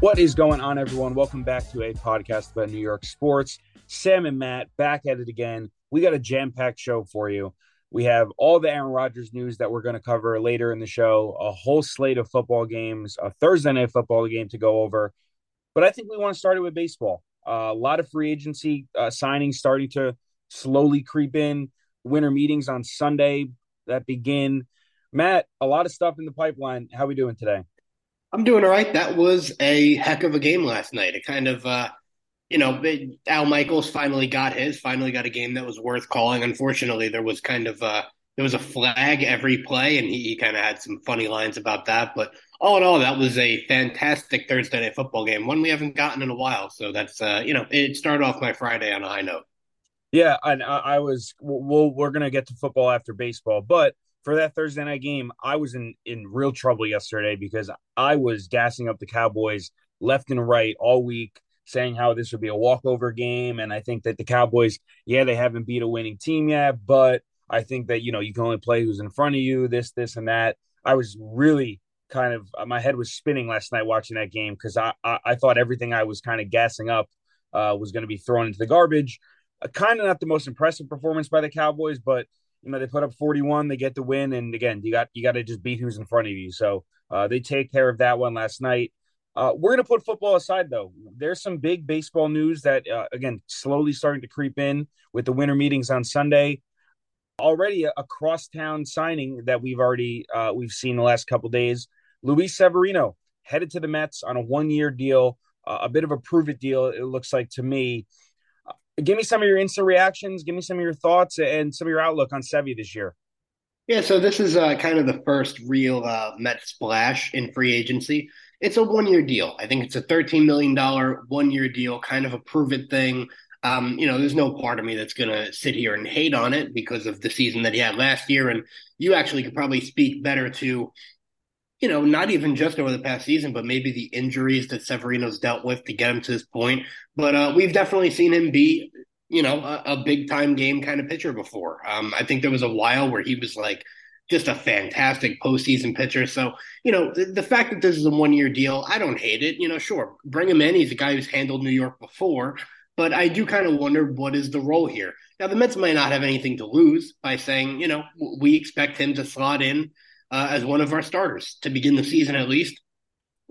What is going on, everyone? Welcome back to a podcast about New York sports. Sam and Matt back at it again. We got a jam packed show for you. We have all the Aaron Rodgers news that we're going to cover later in the show, a whole slate of football games, a Thursday night football game to go over. But I think we want to start it with baseball. Uh, a lot of free agency uh, signings starting to slowly creep in. Winter meetings on Sunday that begin. Matt, a lot of stuff in the pipeline. How are we doing today? I'm doing all right. That was a heck of a game last night. It kind of, uh, you know, Al Michaels finally got his, finally got a game that was worth calling. Unfortunately, there was kind of uh, there was a flag every play, and he, he kind of had some funny lines about that. But all in all, that was a fantastic Thursday night football game, one we haven't gotten in a while. So that's, uh, you know, it started off my Friday on a high note. Yeah, and I, I was. Well, we're gonna get to football after baseball, but for that Thursday night game, I was in in real trouble yesterday because I was gassing up the Cowboys left and right all week, saying how this would be a walkover game, and I think that the Cowboys, yeah, they haven't beat a winning team yet, but I think that you know you can only play who's in front of you, this, this, and that. I was really kind of my head was spinning last night watching that game because I, I, I thought everything I was kind of gassing up uh, was going to be thrown into the garbage. Uh, kind of not the most impressive performance by the Cowboys, but you know they put up 41 they get the win and again you got you got to just beat who's in front of you. So uh, they take care of that one last night. Uh, we're going to put football aside though. There's some big baseball news that uh, again slowly starting to creep in with the winter meetings on sunday. Already a, a crosstown signing that we've already uh, we've seen the last couple days. Luis severino headed to the mets on a one year deal uh, a bit of a prove it deal it looks like to me give me some of your instant reactions. Give me some of your thoughts and some of your outlook on Sevy this year. Yeah, so this is uh, kind of the first real uh, Met splash in free agency. It's a one year deal. I think it's a $13 million one year deal, kind of a prove it thing. Um, you know, there's no part of me that's going to sit here and hate on it because of the season that he had last year. And you actually could probably speak better to you know, not even just over the past season, but maybe the injuries that Severino's dealt with to get him to this point. But uh, we've definitely seen him be, you know, a, a big time game kind of pitcher before. Um, I think there was a while where he was like just a fantastic postseason pitcher. So, you know, the, the fact that this is a one year deal, I don't hate it. You know, sure, bring him in. He's a guy who's handled New York before. But I do kind of wonder what is the role here. Now, the Mets might not have anything to lose by saying, you know, we expect him to slot in uh, as one of our starters to begin the season at least.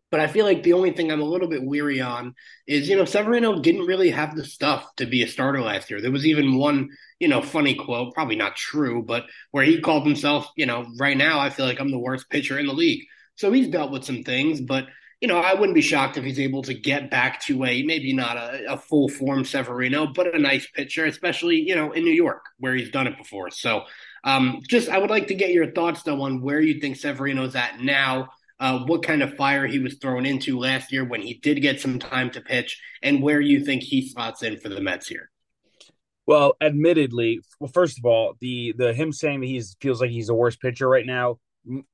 But I feel like the only thing I'm a little bit weary on is, you know, Severino didn't really have the stuff to be a starter last year. There was even one, you know, funny quote, probably not true, but where he called himself, you know, right now I feel like I'm the worst pitcher in the league. So he's dealt with some things, but you know, I wouldn't be shocked if he's able to get back to a maybe not a, a, full form Severino, but a nice pitcher, especially you know in New York where he's done it before. So um, just, I would like to get your thoughts though on where you think Severino's at now. Uh, what kind of fire he was thrown into last year when he did get some time to pitch, and where you think he slots in for the Mets here. Well, admittedly, well, first of all, the the him saying that he feels like he's the worst pitcher right now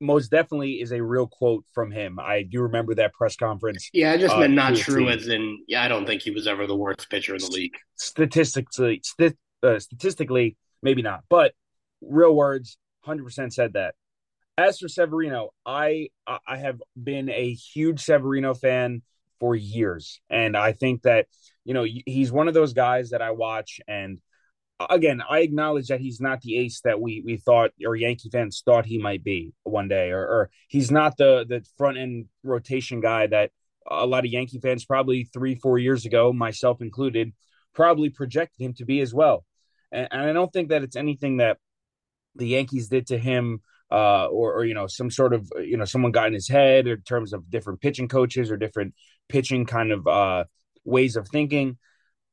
most definitely is a real quote from him. I do remember that press conference. Yeah, I just uh, meant not true, as in, yeah, I don't think he was ever the worst pitcher in the league. Statistically, st- uh, statistically, maybe not, but real words, 100% said that. As for Severino, I I have been a huge Severino fan for years, and I think that you know he's one of those guys that I watch, and uh, again, I acknowledge that he's not the ace that we we thought or Yankee fans thought he might be one day, or, or he's not the the front end rotation guy that a lot of Yankee fans probably three four years ago, myself included, probably projected him to be as well. And, and I don't think that it's anything that the Yankees did to him, uh, or, or you know some sort of you know someone got in his head in terms of different pitching coaches or different pitching kind of uh, ways of thinking.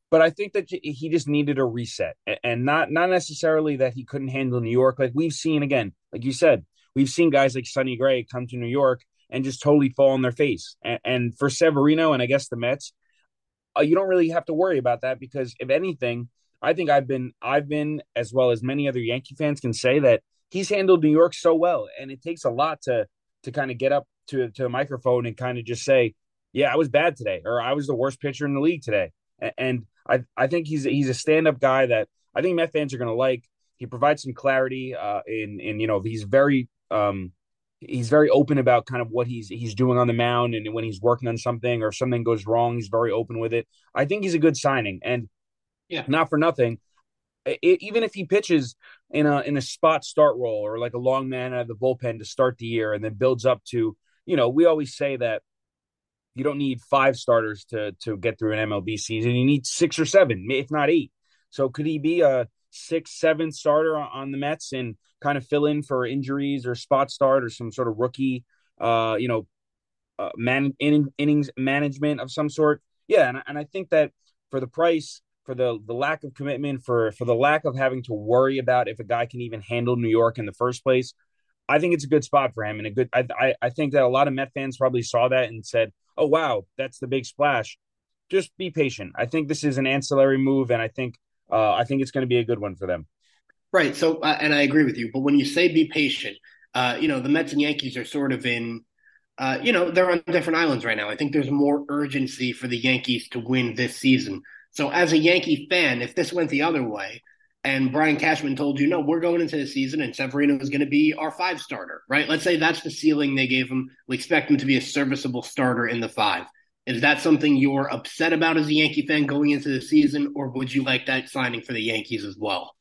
But I think that he just needed a reset, and not not necessarily that he couldn't handle New York. Like we've seen again, like you said, we've seen guys like Sonny Gray come to New York and just totally fall on their face. And, and for Severino and I guess the Mets, uh, you don't really have to worry about that because if anything, I think I've been I've been as well as many other Yankee fans can say that he's handled New York so well, and it takes a lot to to kind of get up to to a microphone and kind of just say, "Yeah, I was bad today," or "I was the worst pitcher in the league today." And I I think he's he's a stand up guy that I think Met fans are going to like. He provides some clarity uh, in in you know he's very um he's very open about kind of what he's he's doing on the mound and when he's working on something or something goes wrong, he's very open with it. I think he's a good signing, and yeah, not for nothing. It, even if he pitches in a in a spot start role or like a long man out of the bullpen to start the year and then builds up to, you know, we always say that you don't need five starters to to get through an MLB season. You need six or seven, if not eight. So could he be a six, seven starter on the Mets and kind of fill in for injuries or spot start or some sort of rookie, uh, you know, uh, man in, innings management of some sort? Yeah, and and I think that for the price, for the the lack of commitment, for for the lack of having to worry about if a guy can even handle New York in the first place, I think it's a good spot for him and a good. I, I I think that a lot of Met fans probably saw that and said, "Oh wow, that's the big splash." Just be patient. I think this is an ancillary move, and I think uh, I think it's going to be a good one for them. Right. So, uh, and I agree with you. But when you say be patient, uh, you know, the Mets and Yankees are sort of in, uh, you know, they're on different islands right now. I think there's more urgency for the Yankees to win this season. So, as a Yankee fan, if this went the other way, and Brian Cashman told you, no, we're going into the season and Severino is going to be our five starter, right? Let's say that's the ceiling they gave him. We expect him to be a serviceable starter in the five. Is that something you're upset about as a Yankee fan going into the season, or would you like that signing for the Yankees as well?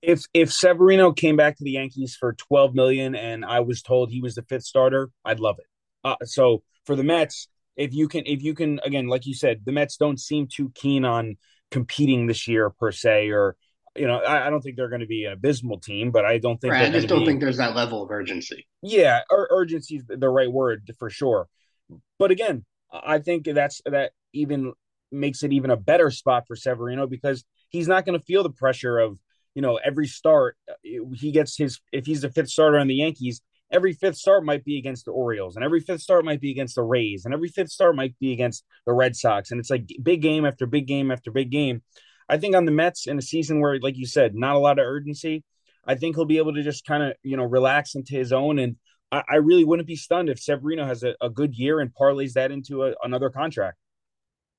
If if Severino came back to the Yankees for twelve million and I was told he was the fifth starter, I'd love it. Uh, so for the Mets, if you can, if you can, again, like you said, the Mets don't seem too keen on competing this year per se, or you know, I, I don't think they're going to be an abysmal team, but I don't think. Right, I just don't be, think there's that level of urgency. Yeah, ur- urgency is the right word for sure. But again, I think that's that even makes it even a better spot for Severino because he's not going to feel the pressure of you know every start uh, he gets his if he's the fifth starter on the Yankees every fifth start might be against the Orioles and every fifth start might be against the Rays and every fifth start might be against the Red Sox and it's like big game after big game after big game I think on the Mets in a season where like you said not a lot of urgency I think he'll be able to just kind of you know relax into his own and I, I really wouldn't be stunned if Severino has a, a good year and parlays that into a, another contract.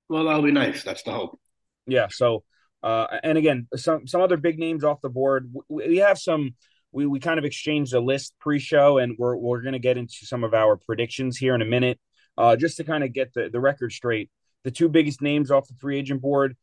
Well, that'll be nice. That's the hope. Yeah. So, uh, and again, some some other big names off the board. We, we have some. We we kind of exchanged a list pre-show, and we're we're going to get into some of our predictions here in a minute, uh, just to kind of get the the record straight. The two biggest names off the free agent board.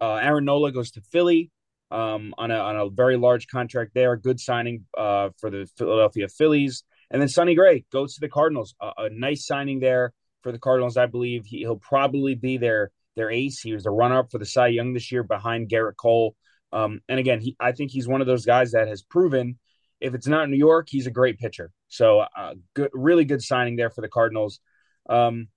Uh, Aaron Nola goes to Philly um, on a on a very large contract there. Good signing uh, for the Philadelphia Phillies. And then Sonny Gray goes to the Cardinals. A, a nice signing there for the Cardinals. I believe he, will probably be their their ace. He was the runner up for the Cy Young this year behind Gerrit Cole. Um, and again, he, I think he's one of those guys that has proven if it's not New York, he's a great pitcher. So, uh, good, really good signing there for the Cardinals. Um,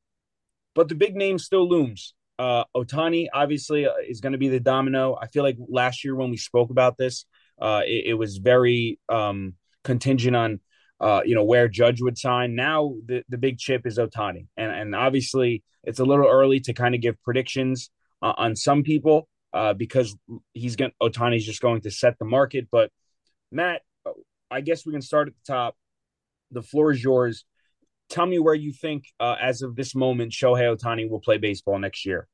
but the big name still looms. Uh, Ohtani obviously uh, is going to be the domino. I feel like last year when we spoke about this, uh, it, it, was very um, contingent on uh, you know, where Judge would sign. Now the, the big chip is Ohtani, And, and obviously it's a little early to kind of give predictions uh, on some people uh, because he's going Ohtani's just going to set the market. But Matt, I guess we can start at the top. The floor is yours. Tell me where you think, uh, as of this moment, Shohei Ohtani will play baseball next year.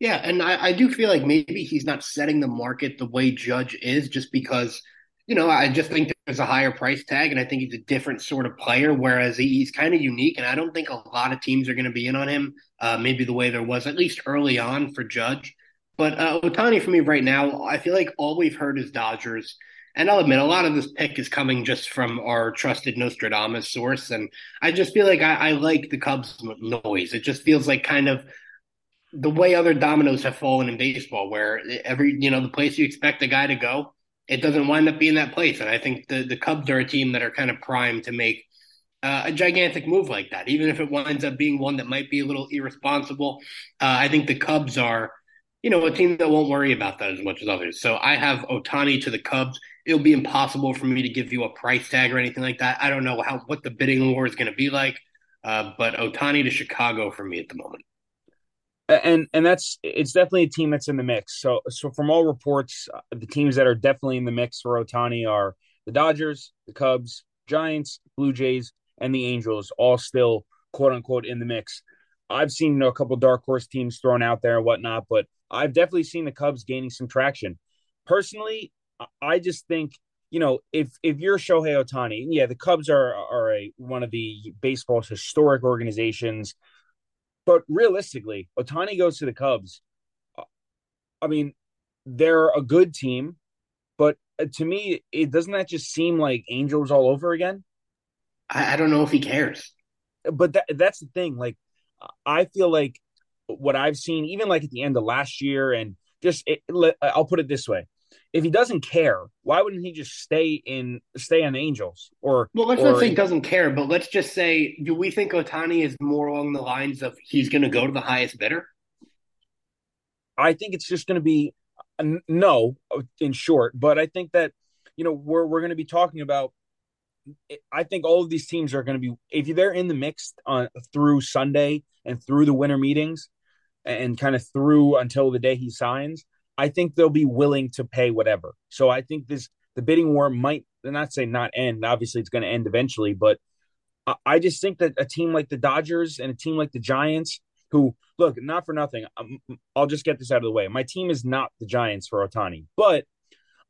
Yeah, and I, I do feel like maybe he's not setting the market the way Judge is, just because – you know, I just think there's a higher price tag, and I think he's a different sort of player. Whereas he's kind of unique, and I don't think a lot of teams are going to be in on him. Uh, maybe the way there was at least early on for Judge, but uh, Ohtani for me right now, I feel like all we've heard is Dodgers. And I'll admit, a lot of this pick is coming just from our trusted Nostradamus source, and I just feel like I, I like the Cubs noise. It just feels like kind of the way other dominoes have fallen in baseball, where every you know the place you expect a guy to go it doesn't wind up being that place. And I think the the Cubs are a team that are kind of primed to make uh, a gigantic move like that, even if it winds up being one that might be a little irresponsible. Uh, I think the Cubs are, you know, a team that won't worry about that as much as others. So I have Ohtani to the Cubs. It'll be impossible for me to give you a price tag or anything like that. I don't know how what the bidding war is going to be like, uh, but Ohtani to Chicago for me at the moment and and that's it's definitely a team that's in the mix. So so from all reports, uh, the teams that are definitely in the mix for Ohtani are the Dodgers, the Cubs, Giants, Blue Jays, and the Angels, all still quote unquote in the mix. I've seen you know, a couple dark horse teams thrown out there and whatnot, but I've definitely seen the Cubs gaining some traction. Personally, I just think you know, if if you're Shohei Ohtani, yeah, the Cubs are are a one of the baseball's historic organizations, but realistically, Ohtani goes to the Cubs. Uh, I mean, they're a good team, but uh, to me, it doesn't that just seem like Angels all over again? I, I don't know if he cares. But that, that's the thing. Like, I feel like what I've seen, even like at the end of last year, and just it, I'll put it this way: if he doesn't care, why wouldn't he just stay in stay on the Angels? Or well, let's or, not say he doesn't care, but let's just say, do we think Ohtani is more along the lines of he's going to go to the highest bidder? I think it's just going to be no, in short. But I think that you know we're we're going to be talking about. I think all of these teams are going to be if they're in the mix on through Sunday and through the winter meetings, and kind of through until the day he signs. I think they'll be willing to pay whatever. So I think this the bidding war might not say not end. Obviously, it's going to end eventually, but I just think that a team like the Dodgers and a team like the Giants who look not for nothing. Um, I'll just get this out of the way. My team is not the Giants for Ohtani, but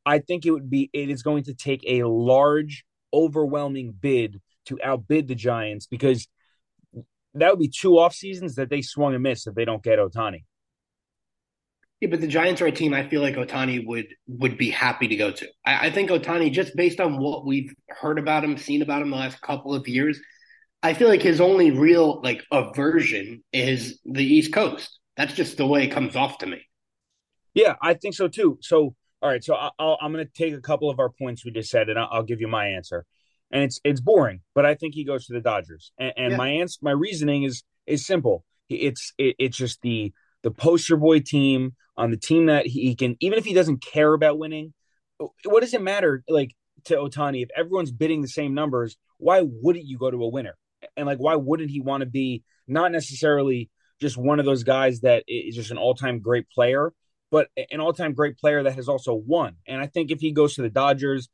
I think it would be it is going to take a large, overwhelming bid to outbid the Giants because that would be two off seasons that they swung and missed if they don't get Ohtani. Yeah, but the Giants are a team I feel like Ohtani would would be happy to go to. I, I think Ohtani, just based on what we've heard about him, seen about him the last couple of years, I feel like his only real like aversion is the East Coast. That's just the way it comes off to me. Yeah, I think so too. So, all right, so i am going to take a couple of our points we just said, and I'll, I'll, give you my answer. And it's it's boring, but I think he goes to the Dodgers. And, and yeah. my answer, my reasoning is is simple. It's it, it's just the the poster boy team on the team that he can, even if he doesn't care about winning. What does it matter? Like to Ohtani, if everyone's bidding the same numbers, why wouldn't you go to a winner? and like why wouldn't he want to be not necessarily just one of those guys that is just an all-time great player but an all-time great player that has also won and i think if he goes to the dodgers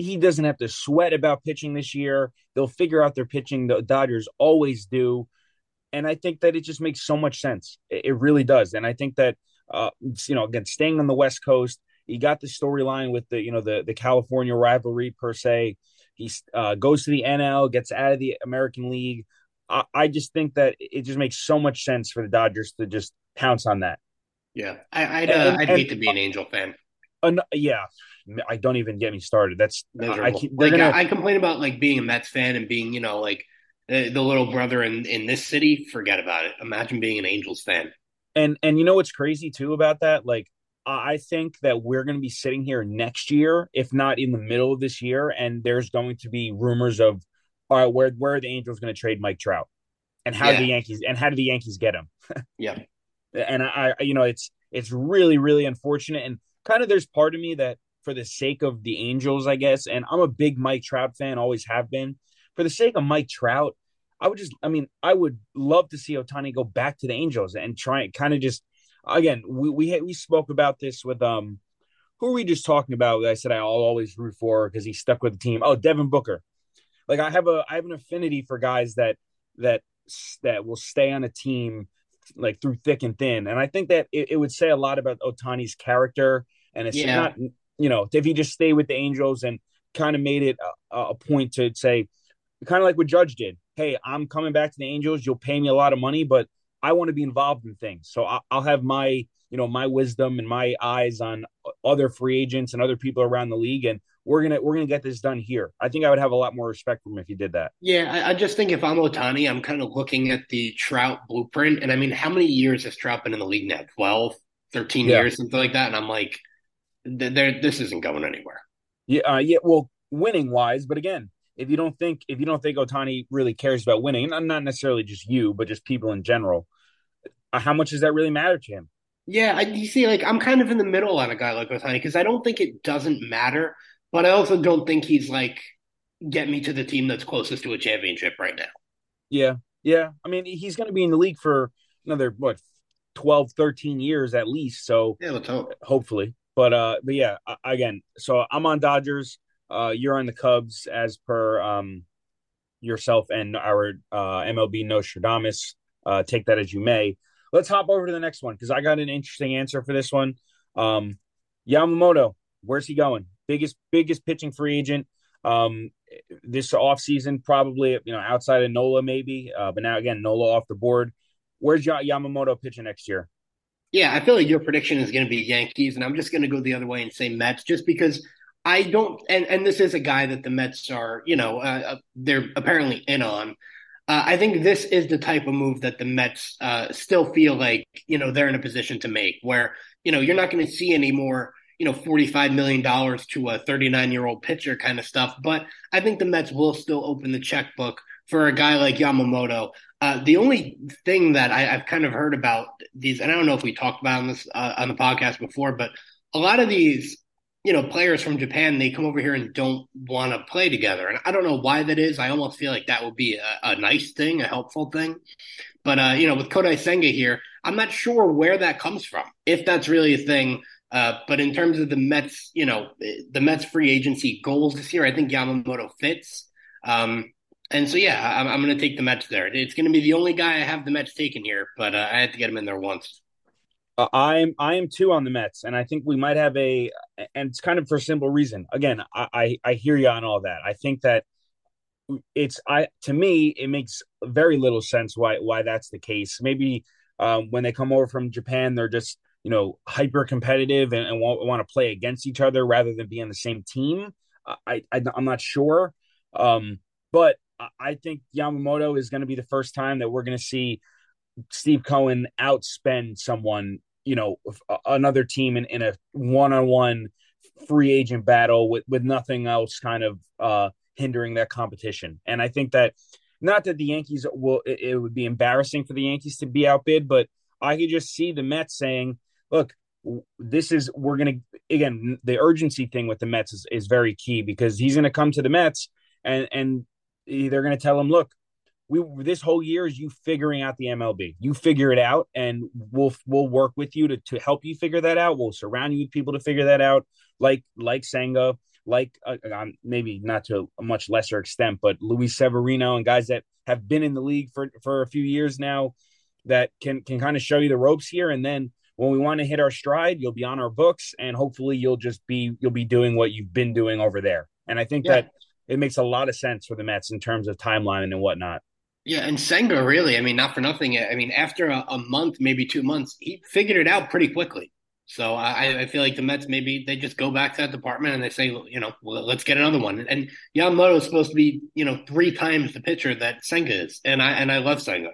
he doesn't have to sweat about pitching this year. They'll figure out their pitching. The dodgers always do. And i think that it just makes so much sense. It, really does. And i think that uh, you know again staying on the west coast he got the storyline with the you know the the california rivalry per se. He uh, goes to the NL, gets out of the American League. I, I, just think that it just makes so much sense for the Dodgers to just pounce on that. Yeah, I, would uh, I'd hate to be an Angel fan. Uh, yeah, I don't even get me started. That's Miserable. I, like gonna... I, complain about like being a Mets fan and being you know like the, the little brother in in this city. Forget about it. Imagine being an Angels fan. And and you know what's crazy too about that? Like I think that we're going to be sitting here next year, if not in the middle of this year, and there's going to be rumors of all right, where where are the Angels going to trade Mike Trout, and how yeah. do the Yankees and how do the Yankees get him? yeah, and I, you know, it's it's really really unfortunate, and kind of there's part of me that for the sake of the Angels, I guess, and I'm a big Mike Trout fan, always have been. For the sake of Mike Trout, I would just, I mean, I would love to see Ohtani go back to the Angels and try and kind of just again, we we we spoke about this with um who are we just talking about? I said I'll always root for because he stuck with the team. Oh, Devin Booker. Like I have a I have an affinity for guys that that that will stay on a team like through thick and thin, and I think that it, it would say a lot about Ohtani's character. And it's yeah. not you know if he just stayed with the Angels and kind of made it a, a point to say kind of like what Judge did. Hey, I'm coming back to the Angels. You'll pay me a lot of money, but I want to be involved in things. So I'll have my, you know, my wisdom and my eyes on other free agents and other people around the league, and we're gonna we're gonna get this done here. I think I would have a lot more respect for him if he did that. Yeah, I, I just think if I'm Ohtani, I'm kind of looking at the Trout blueprint, and I mean, how many years has Trout been in the league now? 12, 13 yeah. years, something like that. And I'm like, there, this isn't going anywhere. Yeah, uh, yeah. Well, winning wise, but again, if you don't think if you don't think Ohtani really cares about winning, and not necessarily just you, but just people in general, uh, how much does that really matter to him? Yeah, I, you see, like I'm kind of in the middle on a guy like Ohtani because I don't think it doesn't matter, but I also don't think he's like get me to the team that's closest to a championship right now. Yeah, yeah. I mean, he's going to be in the league for another what 12, 13 years at least. So yeah, let's hope. Hopefully, but uh, but yeah, again, so I'm on Dodgers. Uh, you're on the Cubs as per um, yourself and our uh, MLB Nostradamus. Uh, take that as you may. Let's hop over to the next one because I got an interesting answer for this one. Um, Yamamoto, where's he going? biggest biggest pitching free agent um, this offseason, probably you know outside of Nola maybe, uh, but now again Nola off the board. Where's Yamamoto pitching next year? Yeah, I feel like your prediction is going to be Yankees, and I'm just going to go the other way and say Mets, just because I don't. And and this is a guy that the Mets are, you know, uh, uh they're apparently in on. Uh, I think this is the type of move that the Mets uh, still feel like you know they're in a position to make, where you know you're not going to see any more you know forty five million dollars to a thirty nine year old pitcher kind of stuff. But I think the Mets will still open the checkbook for a guy like Yamamoto. Uh, the only thing that I, have kind of heard about these, and I don't know if we talked about on this uh, on the podcast before, but a lot of these you know, players from Japan, they come over here and don't want to play together. And I don't know why that is. I almost feel like that would be a, a nice thing, a helpful thing. But, uh, you know, with Kodai Senga here, I'm not sure where that comes from, if that's really a thing. Uh, but in terms of the Mets, you know, the Mets free agency goals this year, I think Yamamoto fits. Um, and so, yeah, I'm, I'm going to take the Mets there. It's going to be the only guy I have the Mets taken here, but uh, I had to get him in there once. Uh, I'm I am too on the Mets, and I think we might have a, and it's kind of for a simple reason. Again, I I, I hear you on all that. I think that it's I to me it makes very little sense why why that's the case. Maybe um, when they come over from Japan, they're just you know hyper competitive and, and want, want to play against each other rather than be on the same team. I, I am not sure, um, but I think Yamamoto is going to be the first time that we're going to see Steve Cohen outspend someone you know another team in, in a one-on-one free agent battle with with nothing else kind of uh hindering that competition. And i think that not that the yankees will it, it would be embarrassing for the yankees to be outbid but i could just see the mets saying look this is we're gonna again the urgency thing with the mets is, is very key because he's gonna come to the mets and and they're gonna tell him look we this whole year is you figuring out the MLB. You figure it out, and we'll we'll work with you to to help you figure that out. We'll surround you with people to figure that out, like like Senga, like uh, um, maybe not to a much lesser extent, but Luis Severino and guys that have been in the league for for a few years now that can can kind of show you the ropes here, and then when we want to hit our stride, you'll be on our books, and hopefully you'll just be you'll be doing what you've been doing over there. And I think yeah. that it makes a lot of sense for the Mets in terms of timeline and whatnot. Yeah, and Senga really, I mean, not for nothing. I mean, after a, a month, maybe two months, he figured it out pretty quickly. So I, I, feel like the Mets maybe they just go back to that department and they say, you know, well, let's get another one. And Yamamoto is supposed to be, you know, three times the pitcher that Senga is, and I and I love Senga.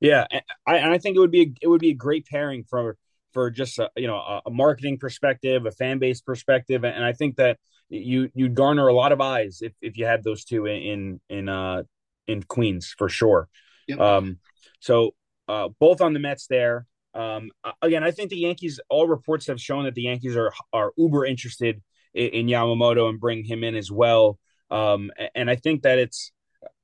Yeah, I, and I think it would be a, it would be a great pairing for for just a, you know a, a marketing perspective, a fan base perspective, and I think that you you'd garner a lot of eyes if, if you had those two in in uh in Queens for sure. Yep. Um, so uh, both on the Mets there. Um, again, I think the Yankees. All reports have shown that the Yankees are are uber interested in, in Yamamoto and bring him in as well. Um, and I think that it's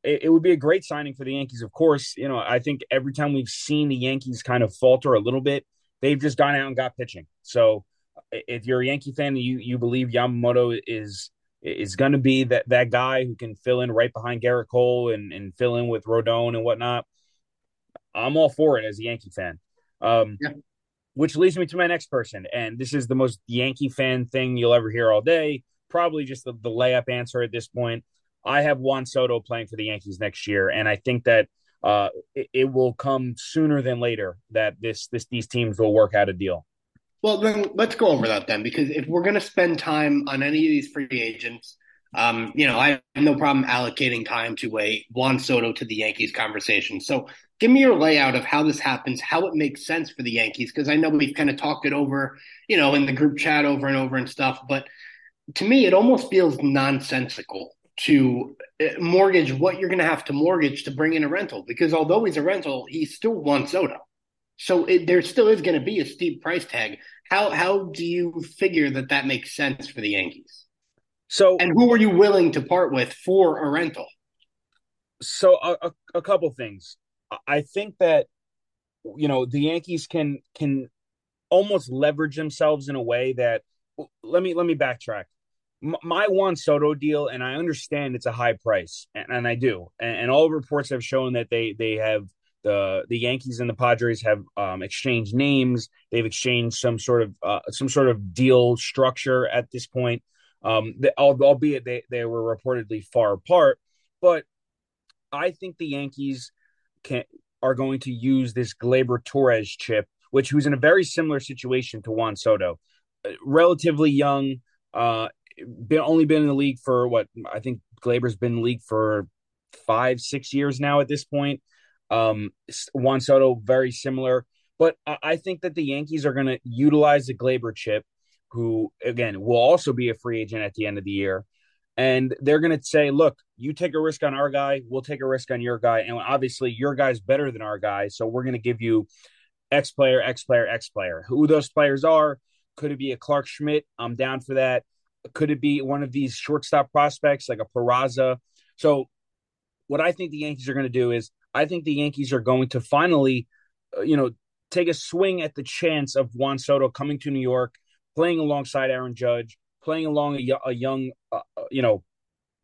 it, it, would be a great signing for the Yankees. Of course, you know I think every time we've seen the Yankees kind of falter a little bit, they've just gone out and got pitching. So if you're a Yankee fan, you you believe Yamamoto is is going to be that that guy who can fill in right behind Gerrit Cole and and fill in with Rodon and whatnot. I'm all for it as a Yankee fan. Um, yeah. Which leads me to my next person, and this is the most Yankee fan thing you'll ever hear all day. Probably just the, the layup answer at this point. I have Juan Soto playing for the Yankees next year, and I think that uh, it, it will come sooner than later that this this these teams will work out a deal. Well, then let's go over that then, because if we're going to spend time on any of these free agents, um, you know, I have no problem allocating time to a Juan Soto to the Yankees conversation. So give me your layout of how this happens, how it makes sense for the Yankees, because I know we've kind of talked it over, you know, in the group chat over and over and stuff. But to me, it almost feels nonsensical to uh, mortgage what you're going to have to mortgage to bring in a rental, because although he's a rental, he's still Juan Soto. So it, there still is going to be a steep price tag. How how do you figure that that makes sense for the Yankees? So and who are you willing to part with for a rental? So a, a, a couple things. I think that you know the Yankees can can almost leverage themselves in a way that let me let me backtrack. My Juan Soto deal, and I understand it's a high price, and, and I do, and, and all reports have shown that they they have the the Yankees and the Padres have um, exchanged names. They've exchanged some sort of uh, some sort of deal structure at this point. Um, they, albeit they they were reportedly far apart, but I think the Yankees can are going to use this Gleyber Torres chip, which who's in a very similar situation to Juan Soto, uh, relatively young, uh, been only been in the league for what I think Gleyber's been in the league for five, six years now at this point. Um, Juan Soto, very similar. But I think that the Yankees are going to utilize the Gleyber chip, who, again, will also be a free agent at the end of the year. And they're going to say, look, you take a risk on our guy, we'll take a risk on your guy. And obviously, your guy's better than our guy. So we're going to give you X player, X player, X player. Who those players are, could it be a Clarke Schmidt? I'm down for that. Could it be one of these shortstop prospects like a Peraza? So, what I think the Yankees are going to do is, I think the Yankees are going to finally, uh, you know, take a swing at the chance of Juan Soto coming to New York, playing alongside Aaron Judge, playing along a, a young, uh, uh, you know,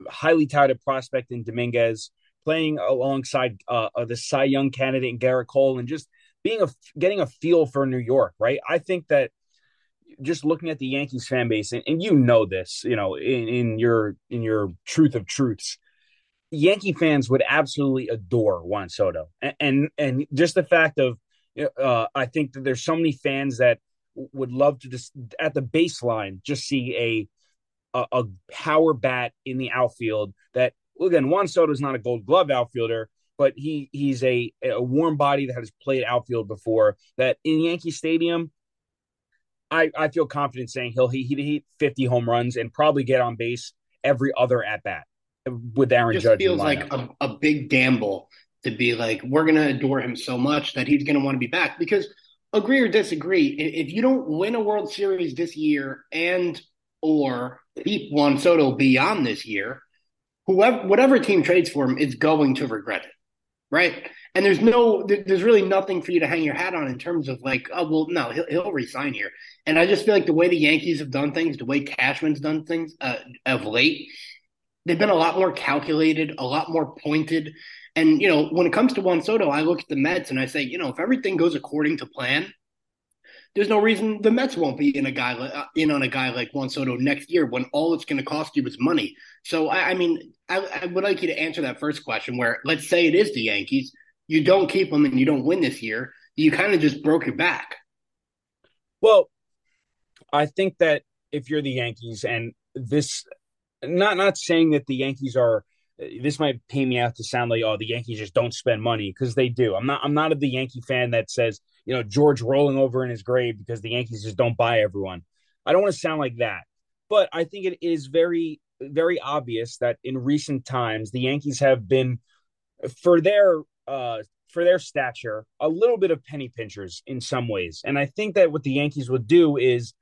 highly touted prospect in Dominguez, playing alongside uh, uh, the Cy Young candidate in Gerrit Cole, and just being a getting a feel for New York. Right, I think that just looking at the Yankees fan base, and, and you know this, you know, in, in your in your truth of truths, Yankee fans would absolutely adore Juan Soto, and and, and just the fact of, uh, I think that there's so many fans that would love to just at the baseline just see a a, a power bat in the outfield. That again, Juan Soto is not a Gold Glove outfielder, but he he's a a warm body that has played outfield before. That in Yankee Stadium, I, I feel confident saying he'll he he hit 50 home runs and probably get on base every other at bat with Aaron it just Judge. feels like a, a big gamble to be like we're going to adore him so much that he's going to want to be back because agree or disagree if you don't win a World Series this year and or keep Juan Soto beyond this year, whoever whatever team trades for him is going to regret it, right? And there's no, there's really nothing for you to hang your hat on in terms of like, oh well, no, he'll, he'll resign here. And I just feel like the way the Yankees have done things, the way Cashman's done things uh, of late, they've been a lot more calculated, a lot more pointed. And you know, when it comes to Juan Soto, I look at the Mets and I say, you know, if everything goes according to plan, there's no reason the Mets won't be in a guy uh, in on a guy like Juan Soto next year when all it's going to cost you is money. So I, I mean, I, I, would like you to answer that first question. Where let's say it is the Yankees, you don't keep them and you don't win this year, you kind of just broke your back. Well, I think that if you're the Yankees and this not not saying that the Yankees are this might pay me out to sound like oh the Yankees just don't spend money because they do. I'm not I'm not of the Yankee fan that says, you know, George rolling over in his grave because the Yankees just don't buy everyone. I don't want to sound like that. But I think it is very very obvious that in recent times the Yankees have been for their uh, for their stature, a little bit of penny pinchers in some ways. And I think that what the Yankees would do is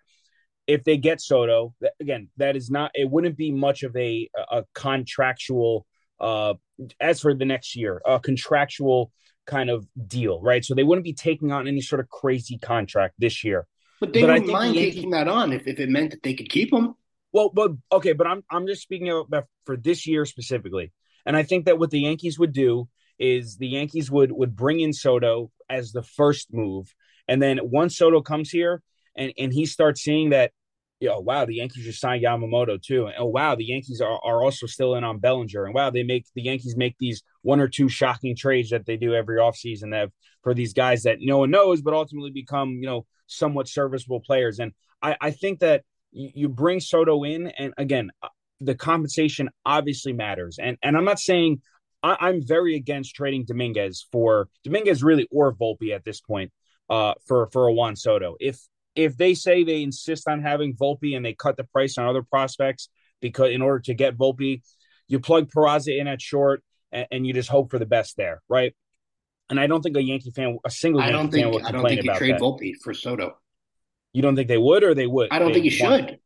if they get Soto, again, that is not it wouldn't be much of a a contractual uh as for the next year, a contractual kind of deal, right? So they wouldn't be taking on any sort of crazy contract this year. But they but wouldn't mind Yankees, taking that on if, if it meant that they could keep him. Well, but okay, but I'm I'm just speaking about for this year specifically. And I think that what the Yankees would do is the Yankees would would bring in Soto as the first move, and then once Soto comes here and and he starts seeing that, you know, wow, the Yankees just signed Yamamoto too, and oh wow, the Yankees are, are also still in on Bellinger, and wow, they make the Yankees make these one or two shocking trades that they do every offseason that for these guys that no one knows, but ultimately become you know somewhat serviceable players, and I I think that you bring Soto in, and again, the compensation obviously matters. And and I'm not saying I, am very against trading Dominguez for Dominguez really or Volpe at this point uh, for for a Juan Soto. If if they say they insist on having Volpe and they cut the price on other prospects because in order to get Volpe, you plug Peraza in at short and, and, you just hope for the best there, right? And I don't think a Yankee fan, a single Yankee I don't think, fan, will I don't think you trade that. Volpe for Soto. You don't think they would, or they would? I don't they think you should.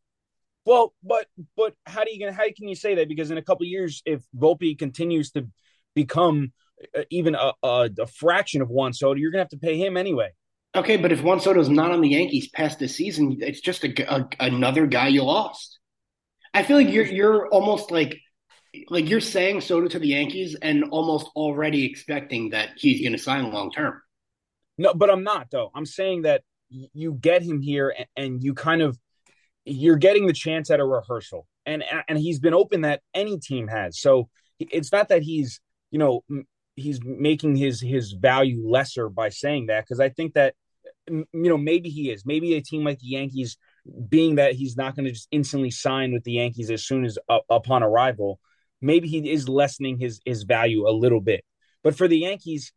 Well, but but how do you how can you say that? Because in a couple years, if Volpe continues to become uh, even a, a, a fraction of Juan Soto, you're gonna have to pay him anyway. Okay, but if Juan Soto's not on the Yankees past this season, it's just a, a, another guy you lost. I feel like you're you're almost like like you're saying Soto to the Yankees and almost already expecting that he's going to sign long term. No, but I'm not though. I'm saying that you get him here and, and you kind of you're getting the chance at a rehearsal. and and he's been open that any team has. So it's not that he's you know he's making his his value lesser by saying that because I think that you know maybe he is. Maybe a team like the Yankees being that he's not going to just instantly sign with the Yankees as soon as uh, upon arrival maybe he is lessening his his value a little bit. But for the Yankees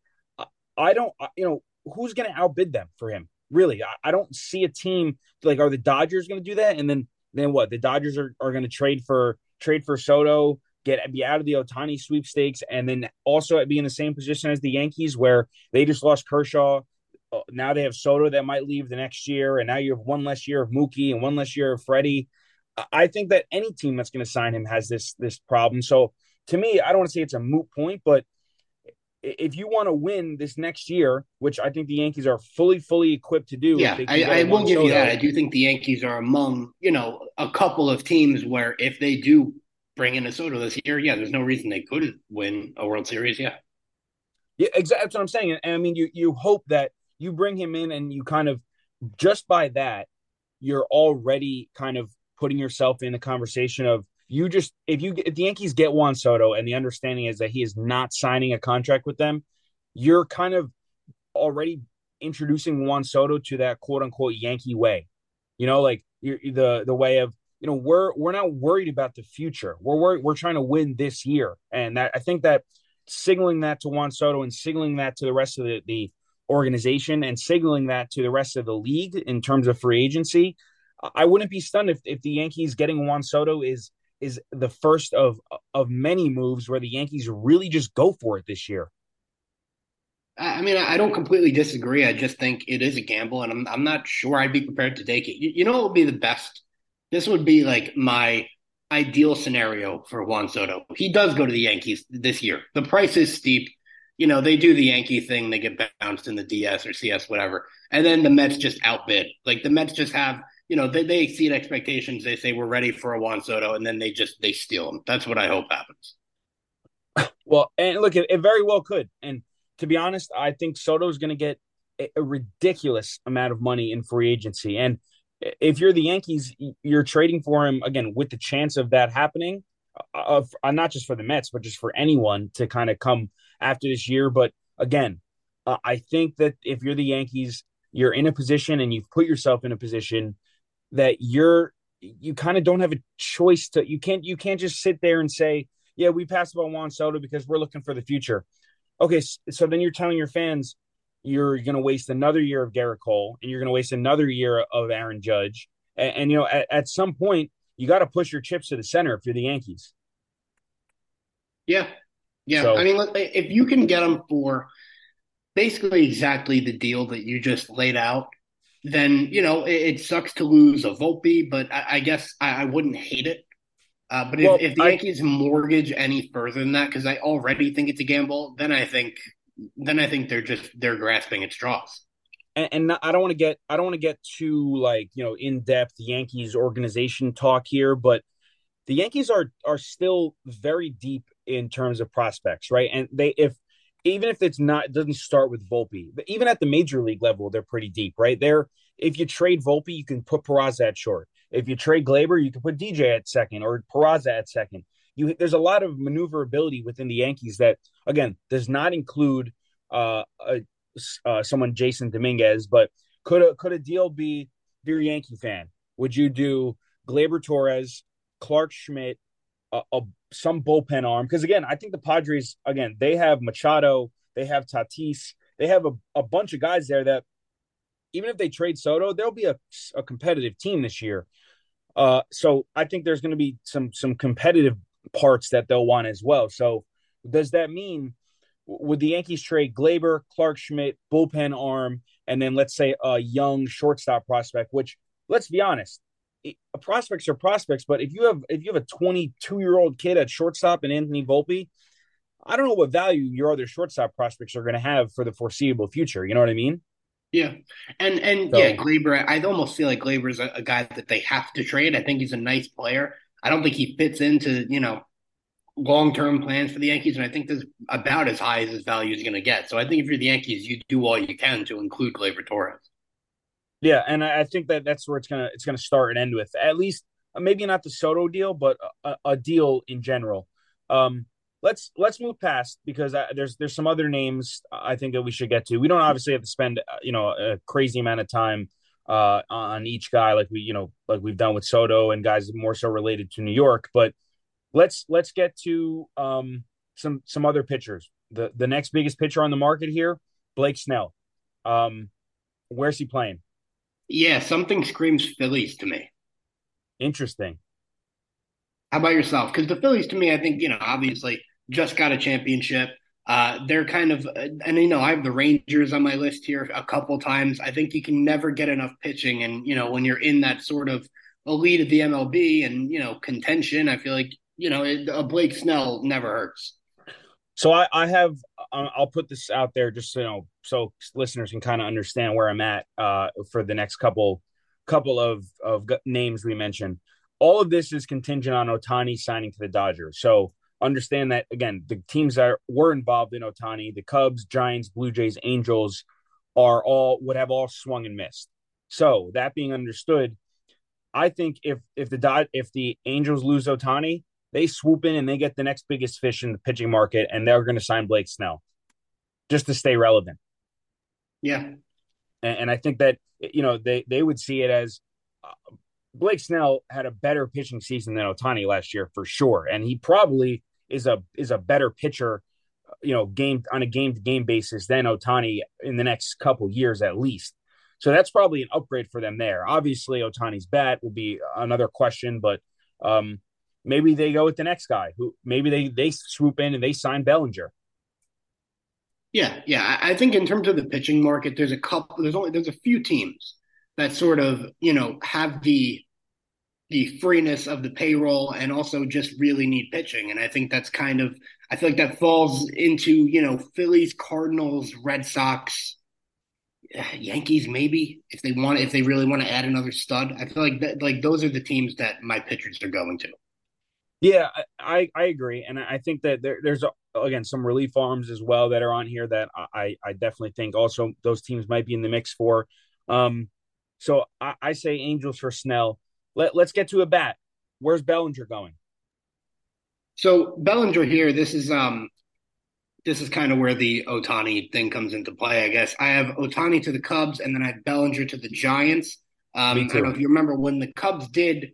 I don't you know who's going to outbid them for him really? I, I, don't see a team like are the Dodgers going to do that? And then then what? The Dodgers are, are going to trade for trade for Soto get be out of the Ohtani sweepstakes, and then also be in the same position as the Yankees, where they just lost Kershaw. Uh, now they have Soto that might leave the next year, and now you have one less year of Mookie and one less year of Freddie. I think that any team that's going to sign him has this this problem. So to me, I don't want to say it's a moot point, but if you want to win this next year, which I think the Yankees are fully, fully equipped to do. Yeah, I, I will give Soto, you that. I do think the Yankees are among, you know, a couple of teams where if they do bring in a Soto this year, yeah, there's no reason they couldn't win a World Series. Yeah. Yeah, exactly. That's what I'm saying. And I mean, you you hope that you bring him in and you kind of just by that, you're already kind of putting yourself in the conversation of you just if you if the Yankees get Juan Soto and the understanding is that he is not signing a contract with them, you're kind of already introducing Juan Soto to that quote unquote Yankee way. You know, like the the way of you know we're we're not worried about the future. We're we're, we're trying to win this year, and that I think that signaling that to Juan Soto and signaling that to the rest of the, the organization and signaling that to the rest of the league in terms of free agency, I wouldn't be stunned if if the Yankees getting Juan Soto is is the first of of many moves where the Yankees really just go for it this year. I mean, I don't completely disagree. I just think it is a gamble, and I'm I'm not sure I'd be prepared to take it. You, you know, what would be the best this would be like my ideal scenario for Juan Soto. He does go to the Yankees this year. The price is steep. You know, they do the Yankee thing, they get bounced in the DS or CS, whatever. And then the Mets just outbid. Like the Mets just have, you know, they, they exceed expectations. They say we're ready for a Juan Soto, and then they just they steal him. That's what I hope happens. Well, and look, it, it very well could. And to be honest, I think Soto is going to get a, a ridiculous amount of money in free agency. And if you're the Yankees, you're trading for him again with the chance of that happening. Uh, of uh, not just for the Mets, but just for anyone to kind of come after this year. But again, uh, I think that if you're the Yankees, you're in a position and you've put yourself in a position that you're you kind of don't have a choice to you can't you can't just sit there and say yeah we passed about Juan Soto because we're looking for the future. Okay, so then you're telling your fans you're going to waste another year of Gerrit Cole and you're going to waste another year of Aaron Judge. And, and you know, at, at some point, you got to push your chips to the center if you're the Yankees. Yeah. Yeah. So, I mean, if you can get them for basically exactly the deal that you just laid out, then, you know, it, it sucks to lose a Volpe, but I, I guess I, I, wouldn't hate it. Uh, but if, well, if the Yankees I, mortgage any further than that, because I already think it's a gamble, then I think then I think they're just they're grasping at straws. And, and I don't want to get I don't want to get too like you know in depth Yankees organization talk here, but the Yankees are are still very deep in terms of prospects, right? And they if even if it's not doesn't start with Volpe, even at the major league level, they're pretty deep, right? They're if you trade Volpe, you can put Peraza at short. If you trade Gleyber, you can put DJ at second or Peraza at second you there's a lot of maneuverability within the Yankees that again does not include uh, a, uh, someone Jasson Dominguez, but could a could a deal be if Yankee fan? Would you do Gleyber Torres, Clarke Schmidt, a, a, some bullpen arm? Because again, I think the Padres again they have Machado, they have Tatis, they have a, a bunch of guys there that even if they trade Soto, there'll be a, a competitive team this year. Uh, so I think there's going to be some some competitive parts that they'll want as well. So does that mean would the Yankees trade Gleyber, Clarke Schmidt, bullpen arm, and then let's say a young shortstop prospect? Which let's be honest, Uh, prospects are prospects, but if you have if you have a 22 year old kid at shortstop and Anthony Volpe, I don't know what value your other shortstop prospects are going to have for the foreseeable future. You know what I mean? Yeah, and and so, yeah, Gleyber. I'd almost feel like Gleyber is a, a guy that they have to trade. I think he's a nice player. I don't think he fits into you know long term plans for the Yankees, and I think that's about as high as his value is going to get. So I think if you're the Yankees, you do all you can to include Gleyber Torres. Yeah, and I think that that's where it's gonna it's gonna start and end with at least maybe not the Soto deal, but a, a deal in general. Um, let's let's move past because I, there's there's some other names I think that we should get to. We don't obviously have to spend uh, you know a crazy amount of time uh, on each guy like we you know like we've done with Soto and guys more so related to New York. But let's let's get to um, some some other pitchers. The the next biggest pitcher on the market here, Blake Snell. Um, where's he playing? Yeah, something screams Phillies to me. Interesting. How about yourself? Because the Phillies, to me, I think you know, obviously just got a championship. Uh, they're kind of, and you know, I have the Rangers on my list here a couple times. I think you can never get enough pitching, and you know, when you're in that sort of elite of the MLB and you know contention, I feel like you know a Blake Snell never hurts. So I, I have, I'll put this out there just so you know, so listeners can kind of understand where I'm at uh, for the next couple couple of of names we mentioned. All of this is contingent on Ohtani signing to the Dodgers. So understand that again, the teams that were involved in Ohtani, the Cubs, Giants, Blue Jays, Angels, are all would have all swung and missed. So that being understood, I think if if the if the Angels lose Ohtani, they swoop in and they get the next biggest fish in the pitching market, and they're going to sign Blake Snell just to stay relevant. Yeah, and, and I think that you know they they would see it as uh, Blake Snell had a better pitching season than Ohtani last year for sure, and he probably is a is a better pitcher, you know, game on a game to game basis than Ohtani in the next couple years at least. So that's probably an upgrade for them there. Obviously, Ohtani's bat will be another question, but um, maybe they go with the next guy who maybe they they swoop in and they sign Bellinger. Yeah, yeah. I think in terms of the pitching market, there's a couple. There's only there's a few teams that sort of you know have the the freeness of the payroll and also just really need pitching. And I think that's kind of I feel like that falls into you know Phillies, Cardinals, Red Sox, Yankees maybe if they want if they really want to add another stud. I feel like that like those are the teams that my pitchers are going to. Yeah, I I agree, and I think that there, there's a, again some relief arms as well that are on here that I I definitely think also those teams might be in the mix for. Um, so I, I say Angels for Snell. Let Let's get to a bat. Where's Bellinger going? So Bellinger here. This is um, this is kind of where the Ohtani thing comes into play, I guess. I have Ohtani to the Cubs, and then I have Bellinger to the Giants. Um, I don't know if you remember when the Cubs did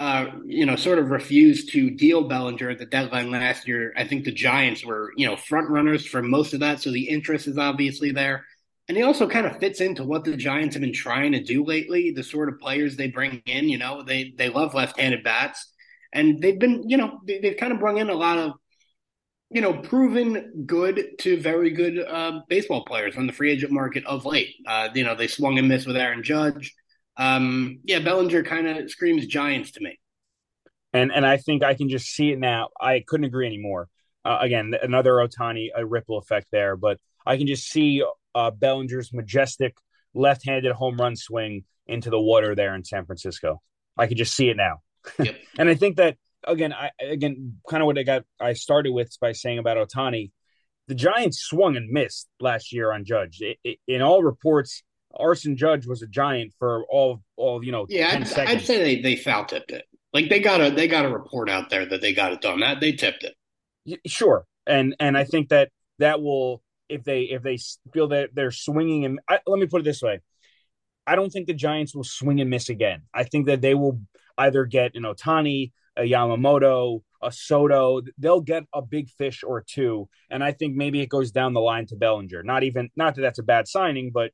uh, you know, sort of refused to deal Bellinger at the deadline last year. I think the Giants were, you know, front runners for most of that, so the interest is obviously there. And he also kind of fits into what the Giants have been trying to do lately. The sort of players they bring in, you know, they they love left-handed bats, and they've been, you know, they, have kind of brought in a lot of, you know, proven good to very good uh, baseball players on the free agent market of late. Uh, you know, they swung and missed with Aaron Judge. Um, yeah, Bellinger kind of screams Giants to me. And and I think I can just see it now. I couldn't agree anymore. Uh, again, another Ohtani a ripple effect there, but I can just see uh, Bellinger's majestic left-handed home run swing into the water there in San Francisco. I can just see it now. Yep. and I think that again, I again kind of what I got I started with by saying about Ohtani. the Giants swung and missed last year on Judge. It, it, in all reports, Aaron Judge was a giant for all all you know. Yeah, I'd, I'd, say they they foul tipped it. Like they got a they got a report out there that they got it done. That they tipped it. Sure, and and I think that that will if they if they feel that they're swinging and I, let me put it this way, I don't think the Giants will swing and miss again. I think that they will either get an Ohtani, a Yamamoto, a Soto. They'll get a big fish or two, and I think maybe it goes down the line to Bellinger. Not even not that that's a bad signing, but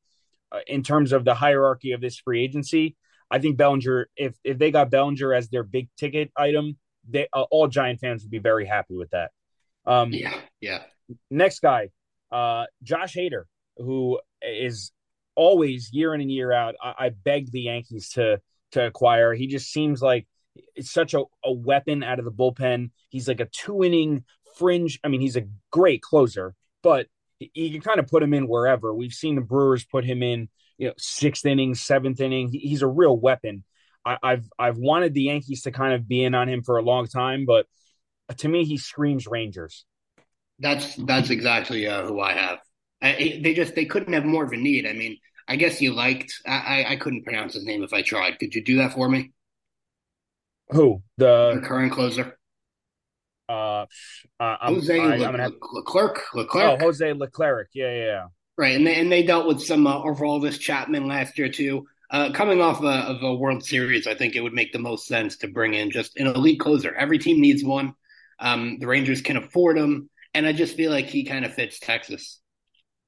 in terms of the hierarchy of this free agency, I think Bellinger, if if they got Bellinger as their big ticket item, they uh, all Giant fans would be very happy with that. Um, yeah, yeah. Next guy, uh, Josh Hader, who is always year in and year out. I, I beg the Yankees to to acquire. He just seems like it's such a, a weapon out of the bullpen. He's like a two inning fringe. I mean, he's a great closer, but you can kind of put him in wherever. We've seen the Brewers put him in, you know, sixth inning, seventh inning. He's a real weapon. I, have I've wanted the Yankees to kind of be in on him for a long time, but to me, he screams Rangers. That's that's exactly uh, who I have. I, they just they couldn't have more of a need. I mean, I guess you liked. I, I couldn't pronounce his name if I tried. Could you do that for me? Who The the current closer, uh, uh I'm Jose I, I'm gonna have, Le- Leclerc. oh Leclerc. Jose Leclerc. Yeah, yeah, yeah. Right, and they and they dealt with some uh, Aroldis Chapman last year too. Uh, coming off a, of a World Series, I think it would make the most sense to bring in just an elite closer. Every team needs one. Um, the Rangers can afford him, and I just feel like he kind of fits Texas.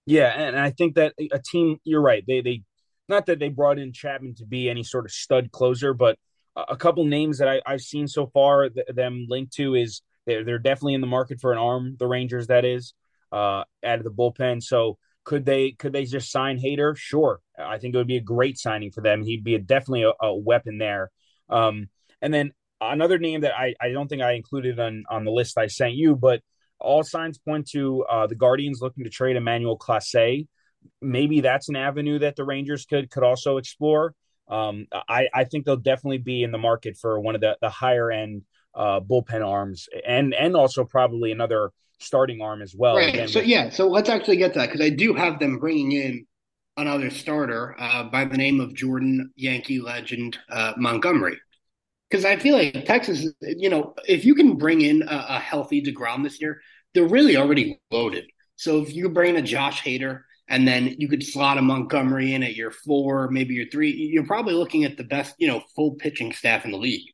Yeah, and I think that a team. You're right. They they not that they brought in Chapman to be any sort of stud closer, but a, a couple names that I, I've seen so far th- them linked to is they're they're definitely in the market for an arm. The Rangers, that is, uh, out of the bullpen. So could they could they just sign Hader? Sure, I think it would be a great signing for them. He'd be a, definitely a, a weapon there. Um, and then another name that I, I don't think I included on on the list I sent you, but all signs point to uh, the Guardians looking to trade Emmanuel Clase. Maybe that's an avenue that the Rangers could could also explore. Um, I, I think they'll definitely be in the market for one of the, the higher end uh, bullpen arms and and also probably another starting arm as well. Right. Again, So with yeah. So let's actually get to that because I do have them bringing in another starter uh, by the name of Jordan Yankee legend uh, Montgomery. Because I feel like Texas, you know, if you can bring in a, a healthy deGrom this year, they're really already loaded. So if you bring in a Josh Hader and then you could slot a Montgomery in at your four, maybe your three, you're probably looking at the best, you know, full pitching staff in the league.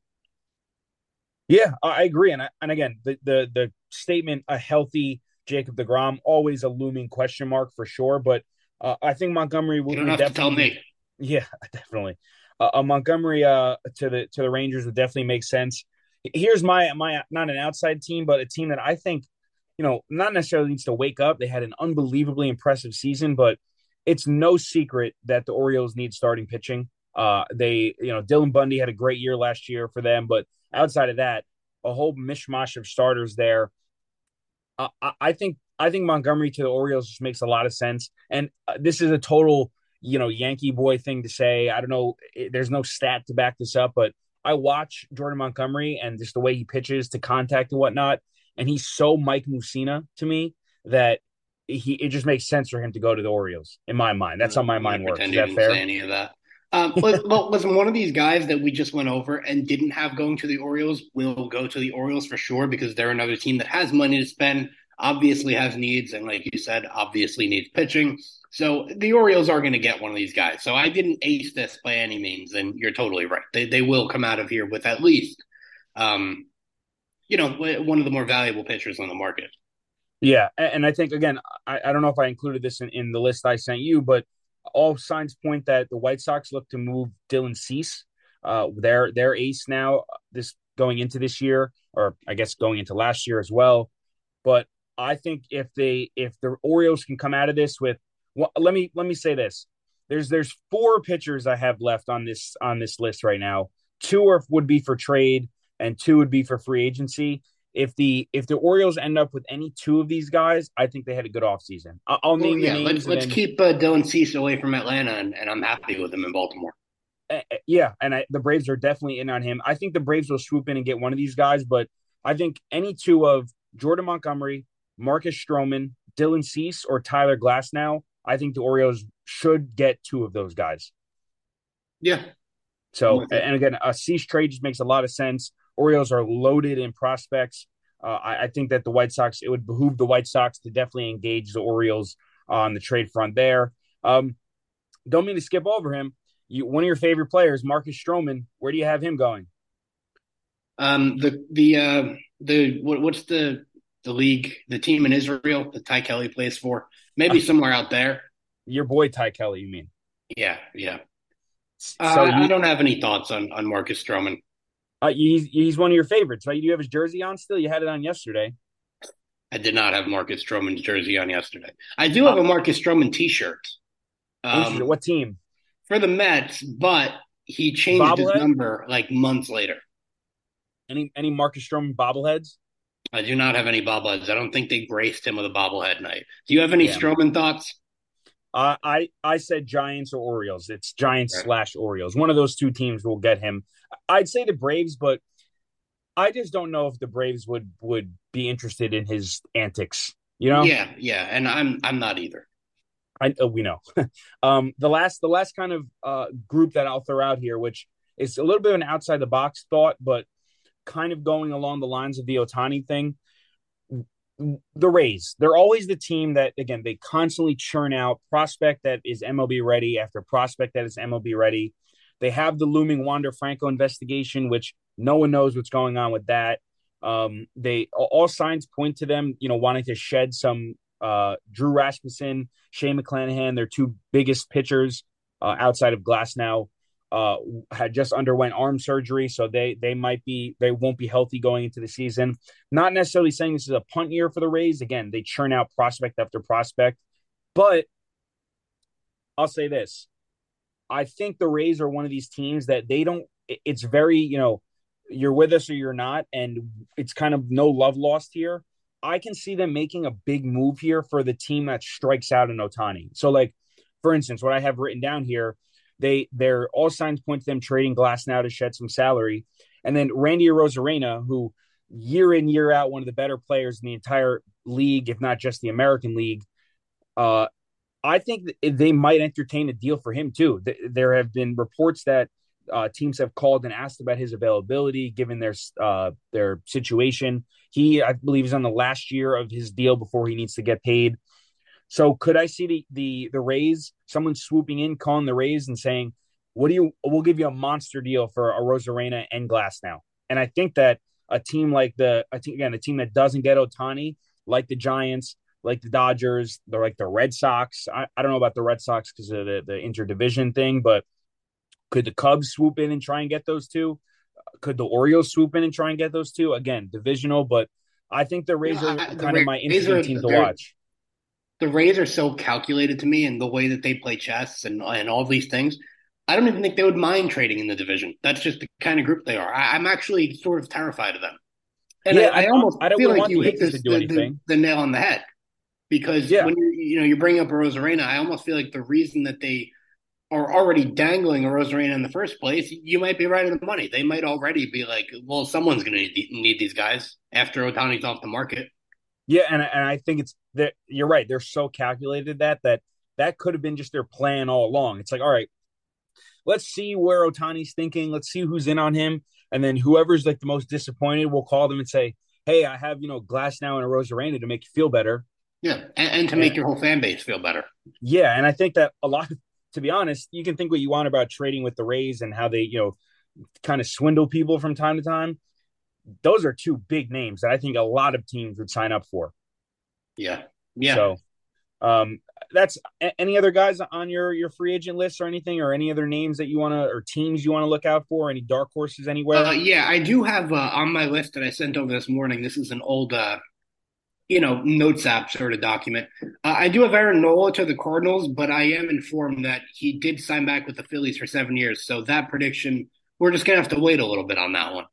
Yeah, I agree, and I, and again, the the the statement a healthy Jacob deGrom always a looming question mark for sure, but uh, I think Montgomery You would, have to tell definitely me. yeah, definitely. Uh, a Montgomery uh, to the to the Rangers would definitely make sense. Here's my my not an outside team, but a team that I think you know not necessarily needs to wake up. They had an unbelievably impressive season, but it's no secret that the Orioles need starting pitching. Uh, they you know Dylan Bundy had a great year last year for them, but outside of that, a whole mishmash of starters there. Uh, I, I think I think Montgomery to the Orioles just makes a lot of sense, and uh, this is a total you know Yankee boy thing to say. I don't know. It, there's no stat to back this up, but I watch Jordan Montgomery and just the way he pitches to contact and whatnot, and he's so Mike Mussina to me that he it just makes sense for him to go to the Orioles in my mind. That's how my mind works. Is that fair? any of that. Um, but listen, one of these guys that we just went over and didn't have going to the Orioles will go to the Orioles for sure because they're another team that has money to spend, obviously has needs, and like you said, obviously needs pitching. So the Orioles are going to get one of these guys. So I didn't ace this by any means, and you're totally right. They they will come out of here with at least, um, you know, one of the more valuable pitchers on the market. Yeah, and I think again, I, I don't know if I included this in, in the list I sent you, but all signs point that the White Sox look to move Dylan Cease, uh, their their ace now, this going into this year, or I guess going into last year as well. But I think if they if the Orioles can come out of this with, well, let me let me say this: there's there's four pitchers I have left on this on this list right now. Two are, would be for trade, and two would be for free agency if the if the Orioles end up with any two of these guys, I think they had a good offseason. I'll Well, name the yeah, let's let's then keep uh, Dylan Cease away from Atlanta, and, and I'm happy with him in Baltimore. uh, yeah, and I, the Braves are definitely in on him. I think the Braves will swoop in and get one of these guys, but I think any two of Jordan Montgomery, Marcus Stroman, Dylan Cease, or Tyler Glasnow, I think the Orioles should get two of those guys. Yeah, So, and again, a Cease trade just makes a lot of sense. Orioles are loaded in prospects. Uh, I, I think that the White Sox, it would behoove the White Sox to definitely engage the Orioles on the trade front there. Um, don't mean to skip over him. You, one of your favorite players, Marcus Stroman. Where do you have him going? Um, the the uh, the what, what's the the league, the team in Israel that Ty Kelly plays for? Maybe somewhere out there. Your boy Ty Kelly, you mean? Yeah, yeah. Uh, So I you, don't have any thoughts on on Marcus Stroman. Uh, he's he's one of your favorites, right? You have his jersey on still. You had it on yesterday. I did not have Marcus Stroman's jersey on yesterday. I do Uh, have a Marcus Stroman T-shirt um, What team? for the Mets, but he changed his number like months later. Any any Marcus Stroman bobbleheads? I do not have any bobbleheads. I don't think they graced him with a bobblehead night. Do you have any Yeah. Stroman thoughts? Uh, I I said Giants or Orioles. It's Giants Right. slash Orioles. One of those two teams will get him. I'd say the Braves, but I just don't know if the Braves would would be interested in his antics. You know, Yeah, yeah, and I'm I'm not either. I uh, we know. um, the last the last kind of uh, group that I'll throw out here, which is a little bit of an outside the box thought, but kind of going along the lines of the Ohtani thing, the Rays, they're always the team that, again, they constantly churn out prospect that is MLB ready after prospect that is MLB ready. They have the looming Wander Franco investigation, which no one knows what's going on with that. Um, they all signs point to them, you know, wanting to shed some uh, Drew Rasmussen, Shane McClanahan, their two biggest pitchers uh, outside of Glasnow uh, had just underwent arm surgery, so they they might be they won't be healthy going into the season. Not necessarily saying this is a punt year for the Rays. Again, they churn out prospect after prospect, but I'll say this: I think the Rays are one of these teams that they don't. It's very you know you're with us or you're not, and it's kind of no love lost here. I can see them making a big move here for the team that strikes out in Ohtani. So, like for instance, what I have written down here they they're all signs point to them trading Glasnow to shed some salary, and then Randy Arozarena, who year in year out one of the better players in the entire league, if not just the American League. Uh, I think they might entertain a deal for him too. There have been reports that uh, teams have called and asked about his availability given their uh, their situation. He, I believe, is on the last year of his deal before he needs to get paid. So could I see the the the Rays, someone swooping in, calling the Rays and saying, "What do you? We'll give you a monster deal for Arozarena and Glasnow." And I think that a team like the, I think again, a team that doesn't get Ohtani, like the Giants, like the Dodgers, they're like the Red Sox. I, I don't know about the Red Sox because of the the interdivision thing, but could the Cubs swoop in and try and get those two? Could the Orioles swoop in and try and get those two? Again, divisional, but I think the Rays are kind of my interesting team to watch the Rays are so calculated to me and the way that they play chess and and all these things. I don't even think they would mind trading in the division. That's just the kind of group they are. I, am actually sort of terrified of them. And yeah, I, I, almost I don't feel like you hit this, the, the, the, nail on the head because yeah. when you you know you bring up a Arozarena, I almost feel like the reason that they are already dangling a Arozarena in the first place, you might be right in the money. They might already be like, well, someone's going to need, need these guys after Ohtani's off the market. Yeah, and and I think it's that you're right. They're so calculated that that that could have been just their plan all along. It's like, all right, let's see where Ohtani's thinking. Let's see who's in on him, and then whoever's like the most disappointed, we'll call them and say, "Hey, I have you know Glasnow and a Arozarena to make you feel better." Yeah, and, and to and, make your whole fan base feel better. Yeah, and I think that a lot. Of, to be honest, you can think what you want about trading with the Rays and how they you know kind of swindle people from time to time those are two big names that I think a lot of teams would sign up for. Yeah. Yeah. So um that's any other guys on your your free agent list or anything or any other names that you want to or teams you want to look out for any dark horses anywhere uh, yeah i do have uh, on my list that i sent over this morning this is an old uh you know notes app sort of document uh, i do have aaron nola to the cardinals but i am informed that he did sign back with the phillies for seven years so that prediction we're just gonna have to wait a little bit on that one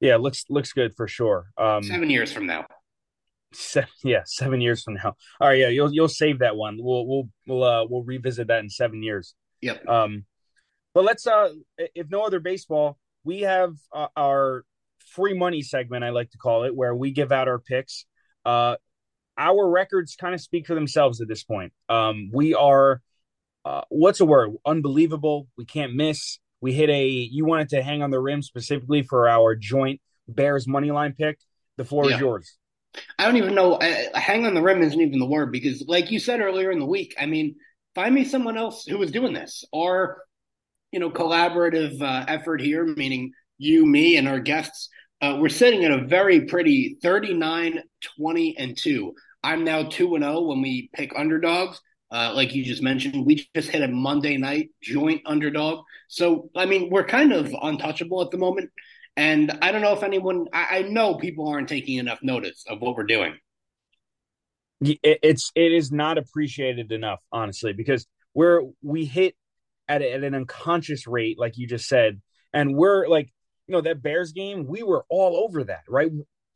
yeah, looks looks good for sure. Um, seven years from now. Seven, yeah, seven years from now. All right, yeah, you'll you'll save that one. We'll we'll we'll uh, we'll revisit that in seven years. Yep. Um, but let's uh, if no other baseball, we have uh, our free money segment. I like to call it, where we give out our picks. Uh, our records kind of speak for themselves at this point. Um, we are, uh, what's a word? Unbelievable. We can't miss. We hit a you wanted to hang on the rim specifically for our joint Bears money line pick. The floor yeah. is yours. I don't even know. Uh, hang on the rim isn't even the word because, like you said earlier in the week, I mean, find me someone else who was doing this or, you know, collaborative uh, effort here, meaning you, me, and our guests. Uh, we're sitting at a very pretty 39, 20, and 2. I'm now 2 and 0 when we pick underdogs. Uh, like you just mentioned, we just hit a Monday night joint underdog. So, I mean, we're kind of untouchable at the moment. And I don't know if anyone, I, I know people aren't taking enough notice of what we're doing. It's, it is not appreciated enough, honestly, because we're, we hit at, at an unconscious rate, like you just said. And we're like, you know, that Bears game, we were all over that, right?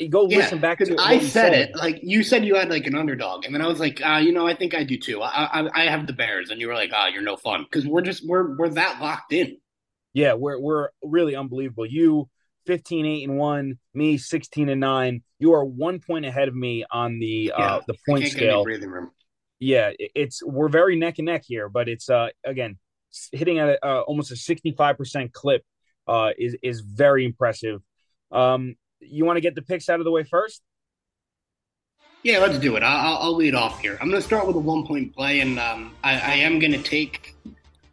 Go yeah, listen back to I said, said, it like you said you had like an underdog, and then I was like, uh, you know, I think I do too. I, I, I have the Bears, and you were like, ah, oh, you're no fun because we're just we're we're that locked in. Yeah, we're we're really unbelievable. You 15 8 and 1 me 16 and 9 you are one point ahead of me on the uh, yeah, uh the point scale yeah it's we're very neck and neck here but it's uh again hitting at a, uh, almost a 65% clip uh is is very impressive Um, you want to get the picks out of the way first? Yeah, let's do it. I'll, I'll lead off here. I'm going to start with a one point play, and um, I, I, am going to take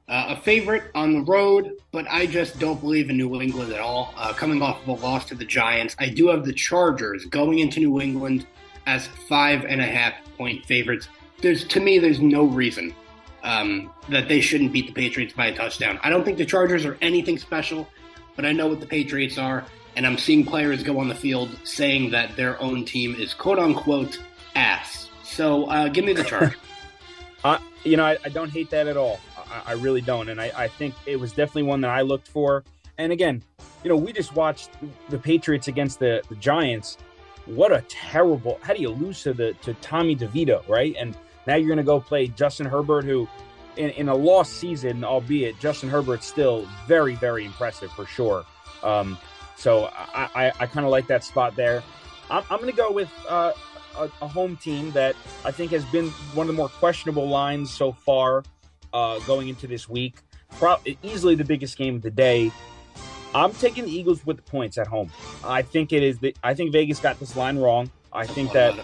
uh, a favorite on the road, but I just don't believe in New England at all. Uh, coming off of a loss to the Giants, I do have the Chargers going into New England as five and a half point favorites. There's to me, there's no reason um, that they shouldn't beat the Patriots by a touchdown. I don't think the Chargers are anything special, but I know what the Patriots are, and I'm seeing players go on the field saying that their own team is quote unquote ass. So uh, give me the charge. uh, you know, I, I, don't hate that at all. I, I really don't, and I, I think it was definitely one that I looked for. And again, you know, we just watched the Patriots against the, the Giants. What a terrible! How do you lose to the to Tommy DeVito, right? And now you're going to go play Justin Herbert, who in, in, a lost season, albeit Justin Herbert's still very, very impressive for sure. Um, so I, I, I kind of like that spot there. I'm, I'm going to go with uh, a, a, home team that I think has been one of the more questionable lines so far uh, going into this week. Pro- easily the biggest game of the day. I'm taking the Eagles with the points at home. I think it is. The, I think Vegas got this line wrong. I think that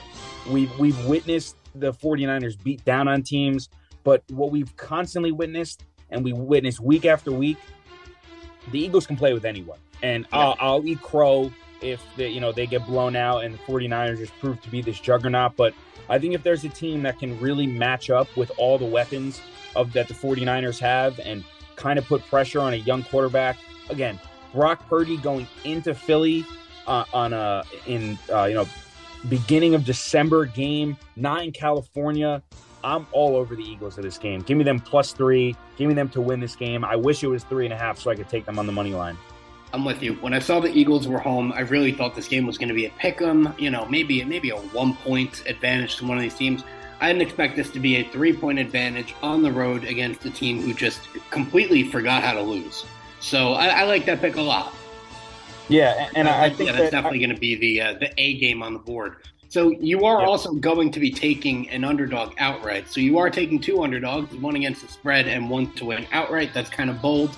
we've we've witnessed the 49ers beat down on teams, but what we've constantly witnessed and we witness week after week, the Eagles can play with anyone. And yeah. I'll, I'll eat crow if they, you know they get blown out and the 49ers just prove to be this juggernaut. But I think if there's a team that can really match up with all the weapons of that the 49ers have and kind of put pressure on a young quarterback, again, Brock Purdy going into Philly uh, on a in uh, you know beginning of December game, not in California. I'm all over the Eagles of this game. Give me them plus three. Give me them to win this game. I wish it was three and a half so I could take them on the money line. I'm with you. When I saw the Eagles were home, I really thought this game was going to be a pick 'em. You know, maybe maybe a one point advantage to one of these teams. I didn't expect this to be a three point advantage on the road against a team who just completely forgot how to lose. So I, I like that pick a lot. Yeah, and I, I think yeah, that's that definitely going to be the uh, the A game on the board. So you are yep. also going to be taking an underdog outright. So you are taking two underdogs, one against the spread and one to win outright. That's kind of bold.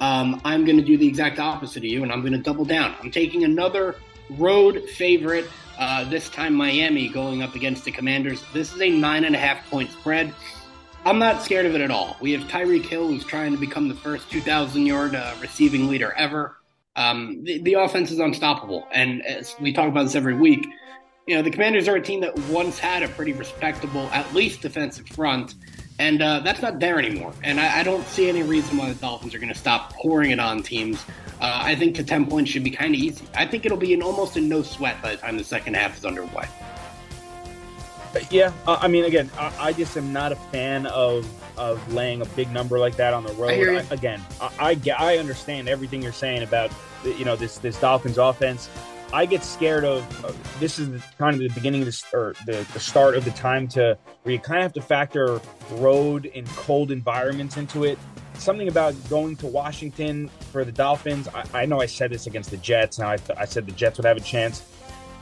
Um, I'm going to do the exact opposite of you, and I'm going to double down. I'm taking another road favorite. Uh, this time Miami going up against the Commanders. This is a nine and a half point spread. I'm not scared of it at all. We have Tyreek Hill, who's trying to become the first 2,000 yard uh, receiving leader ever. Um, the, the, offense is unstoppable, and as we talk about this every week, you know the Commanders are a team that once had a pretty respectable, at least defensive front, and uh, that's not there anymore. And I, I, don't see any reason why the Dolphins are going to stop pouring it on teams. Uh, I think the ten points should be kind of easy. I think it'll be an almost a no sweat by the time the second half is underway. Yeah, uh, I mean, again, I, I, just am not a fan of of laying a big number like that on the road. I again, I, get I understand everything you're saying about you know this this Dolphins offense. I get scared of uh, this is kind of the beginning of this or the, the start of the time to where you kind of have to factor road and cold environments into it. Something about going to Washington for the Dolphins. I, I know I said this against the Jets. Now I, I said the Jets would have a chance.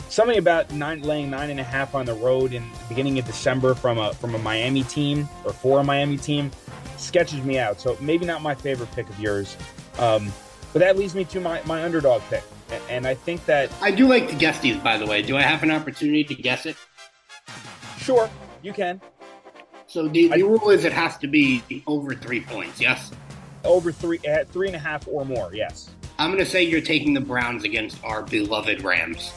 Something about nine, laying nine and a half on the road in the beginning of December from a from a Miami team or for a Miami team sketches me out. So maybe not my favorite pick of yours. Um, but that leads me to my, my underdog pick. And I think that. I do like to guess these, by the way. Do I have an opportunity to guess it? Sure, you can. So the, the rule is it has to be over three points, yes? Over three, at three and a half or more, yes. I'm going to say you're taking the Browns against our beloved Rams.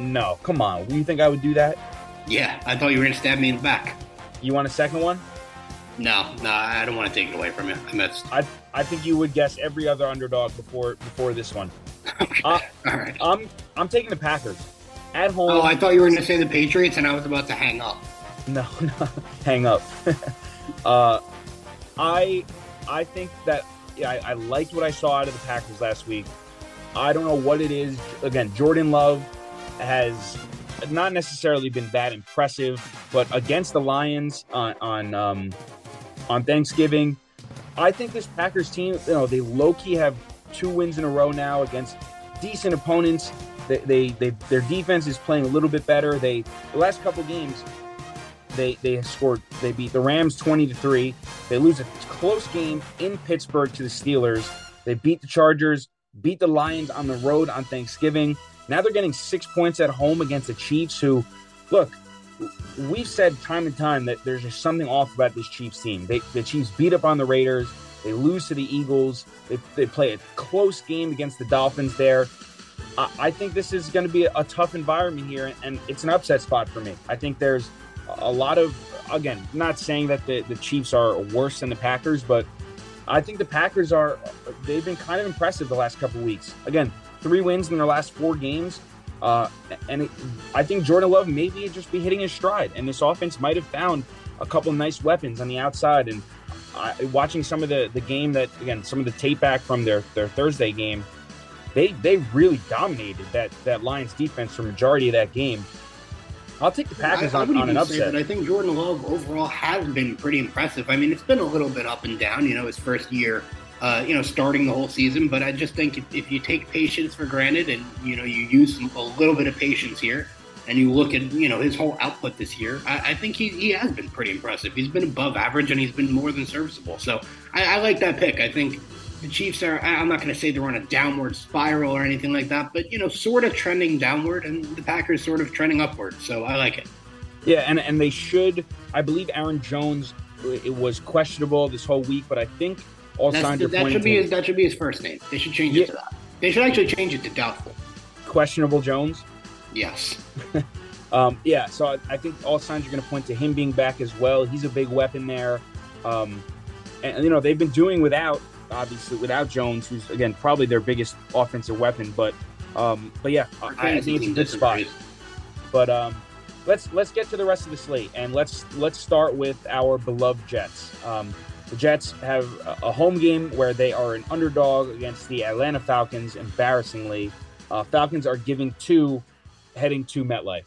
No, come on. Do you think I would do that? Yeah, I thought you were going to stab me in the back. You want a second one? No, no, I don't want to take it away from you. I missed. I I think you would guess every other underdog before before this one. Uh, All right. I'm I'm taking the Packers at home. Oh, I thought you were going to say the Patriots, and I was about to hang up. No, no, hang up. uh, I I think that yeah, I, I liked what I saw out of the Packers last week. I don't know what it is. Again, Jordan Love has not necessarily been that impressive, but against the Lions on on um, on Thanksgiving, I think this Packers team, you know, they low key have two wins in a row now against decent opponents. They, they, they their defense is playing a little bit better. They the last couple games, they they scored. They beat the Rams twenty to three. They lose a close game in Pittsburgh to the Steelers. They beat the Chargers beat the Lions on the road on Thanksgiving. Now they're getting six points at home against the Chiefs, who, look, we've said time and time that there's just something off about this Chiefs team. They, the Chiefs beat up on the Raiders. They lose to the Eagles. They, they play a close game against the Dolphins there. I, I think this is going to be a, a tough environment here, and it's an upset spot for me. I think there's a lot of, again, not saying that the, the Chiefs are worse than the Packers, but I think the Packers are, they've been kind of impressive the last couple weeks. Again, three wins in their last four games. Uh, and it, I think Jordan Love maybe just be hitting his stride, and this offense might have found a couple nice weapons on the outside. And I, watching some of the the game that again, some of the tape back from their their Thursday game, they they really dominated that that Lions defense for majority of that game. I'll take the Packers I, on, I on an upset. I think Jordan Love overall has been pretty impressive. I mean, it's been a little bit up and down. You know, his first year uh, you know, starting the whole season. But I just think if, if, you take patience for granted and, you know, you use a little bit of patience here and you look at, you know, his whole output this year, I, I think he, he has been pretty impressive. He's been above average and he's been more than serviceable. So I, I like that pick. I think the Chiefs are, I'm not going to say they're on a downward spiral or anything like that, but, you know, sort of trending downward and the Packers sort of trending upward. So I like it. Yeah, and, and they should. I believe Aaron Jones it was questionable this whole week, but I think all That's signs the, are that pointing should be his, that should be his first name. They should change Yeah. it to that. They should actually change it to doubtful. questionable Jones. Yes. Um, yeah, so I, I think all signs are going to point to him being back as well. He's a big weapon there, um, and you know they've been doing without obviously without Jones, who's again probably their biggest offensive weapon. But um, but yeah, I, I think it's a good spot. But um, let's let's get to the rest of the slate and let's let's start with our beloved Jets. Um, the Jets have a, home game where they are an underdog against the Atlanta Falcons. Embarrassingly, uh, Falcons are giving two, heading to MetLife.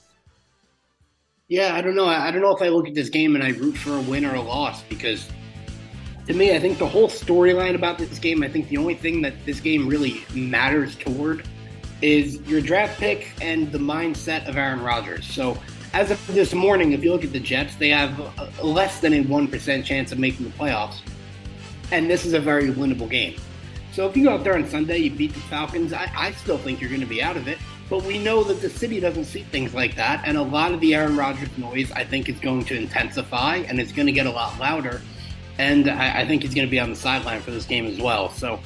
Yeah, I don't know. I don't know if I look at this game and I root for a win or a loss because to me, I think the whole storyline about this game, I think the only thing that this game really matters toward is your draft pick and the mindset of Aaron Rodgers. So, as of this morning, if you look at the Jets, they have less than a 1% chance of making the playoffs. And this is a very winnable game. So, if you go out there on Sunday, you beat the Falcons, I, I still think you're going to be out of it. But we know that the city doesn't see things like that. And a lot of the Aaron Rodgers noise, I think, is going to intensify and it's going to get a lot louder. And I, I think he's going to be on the sideline for this game as well. So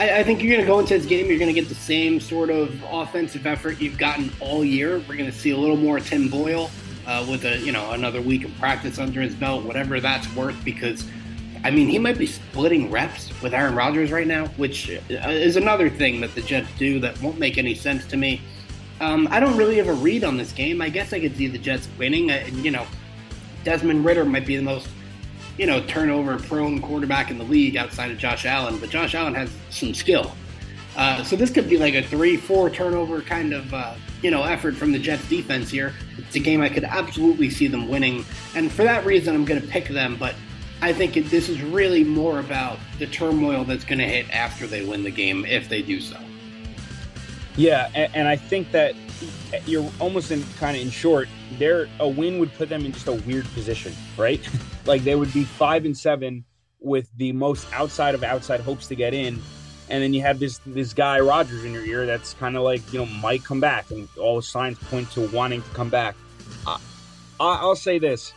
I, I think you're going to go into this game, you're going to get the same sort of offensive effort you've gotten all year. We're going to see a little more Tim Boyle uh, with a you know another week of practice under his belt, whatever that's worth. Because I mean, he might be splitting reps with Aaron Rodgers right now, which uh, is another thing that the Jets do that won't make any sense to me. Um, I don't really have a read on this game. I guess I could see the Jets winning. And, you know, Desmond Ridder might be the most, you know, turnover prone quarterback in the league outside of Josh Allen, but Josh Allen has some skill. Uh, so this could be like a three, four turnover kind of, uh, you know, effort from the Jets defense here. It's a game I could absolutely see them winning, and for that reason, I'm going to pick them. But I think it, this is really more about the turmoil that's going to hit after they win the game, if they do so. Yeah, and, and I think that you're almost in kind of in short, there a win would put them in just a weird position, right? like they would be five and seven with the most outside of outside hopes to get in, and then you have this this guy Rodgers in your ear that's kind of like you know might come back, and all the signs point to wanting to come back. I, I, I'll say this: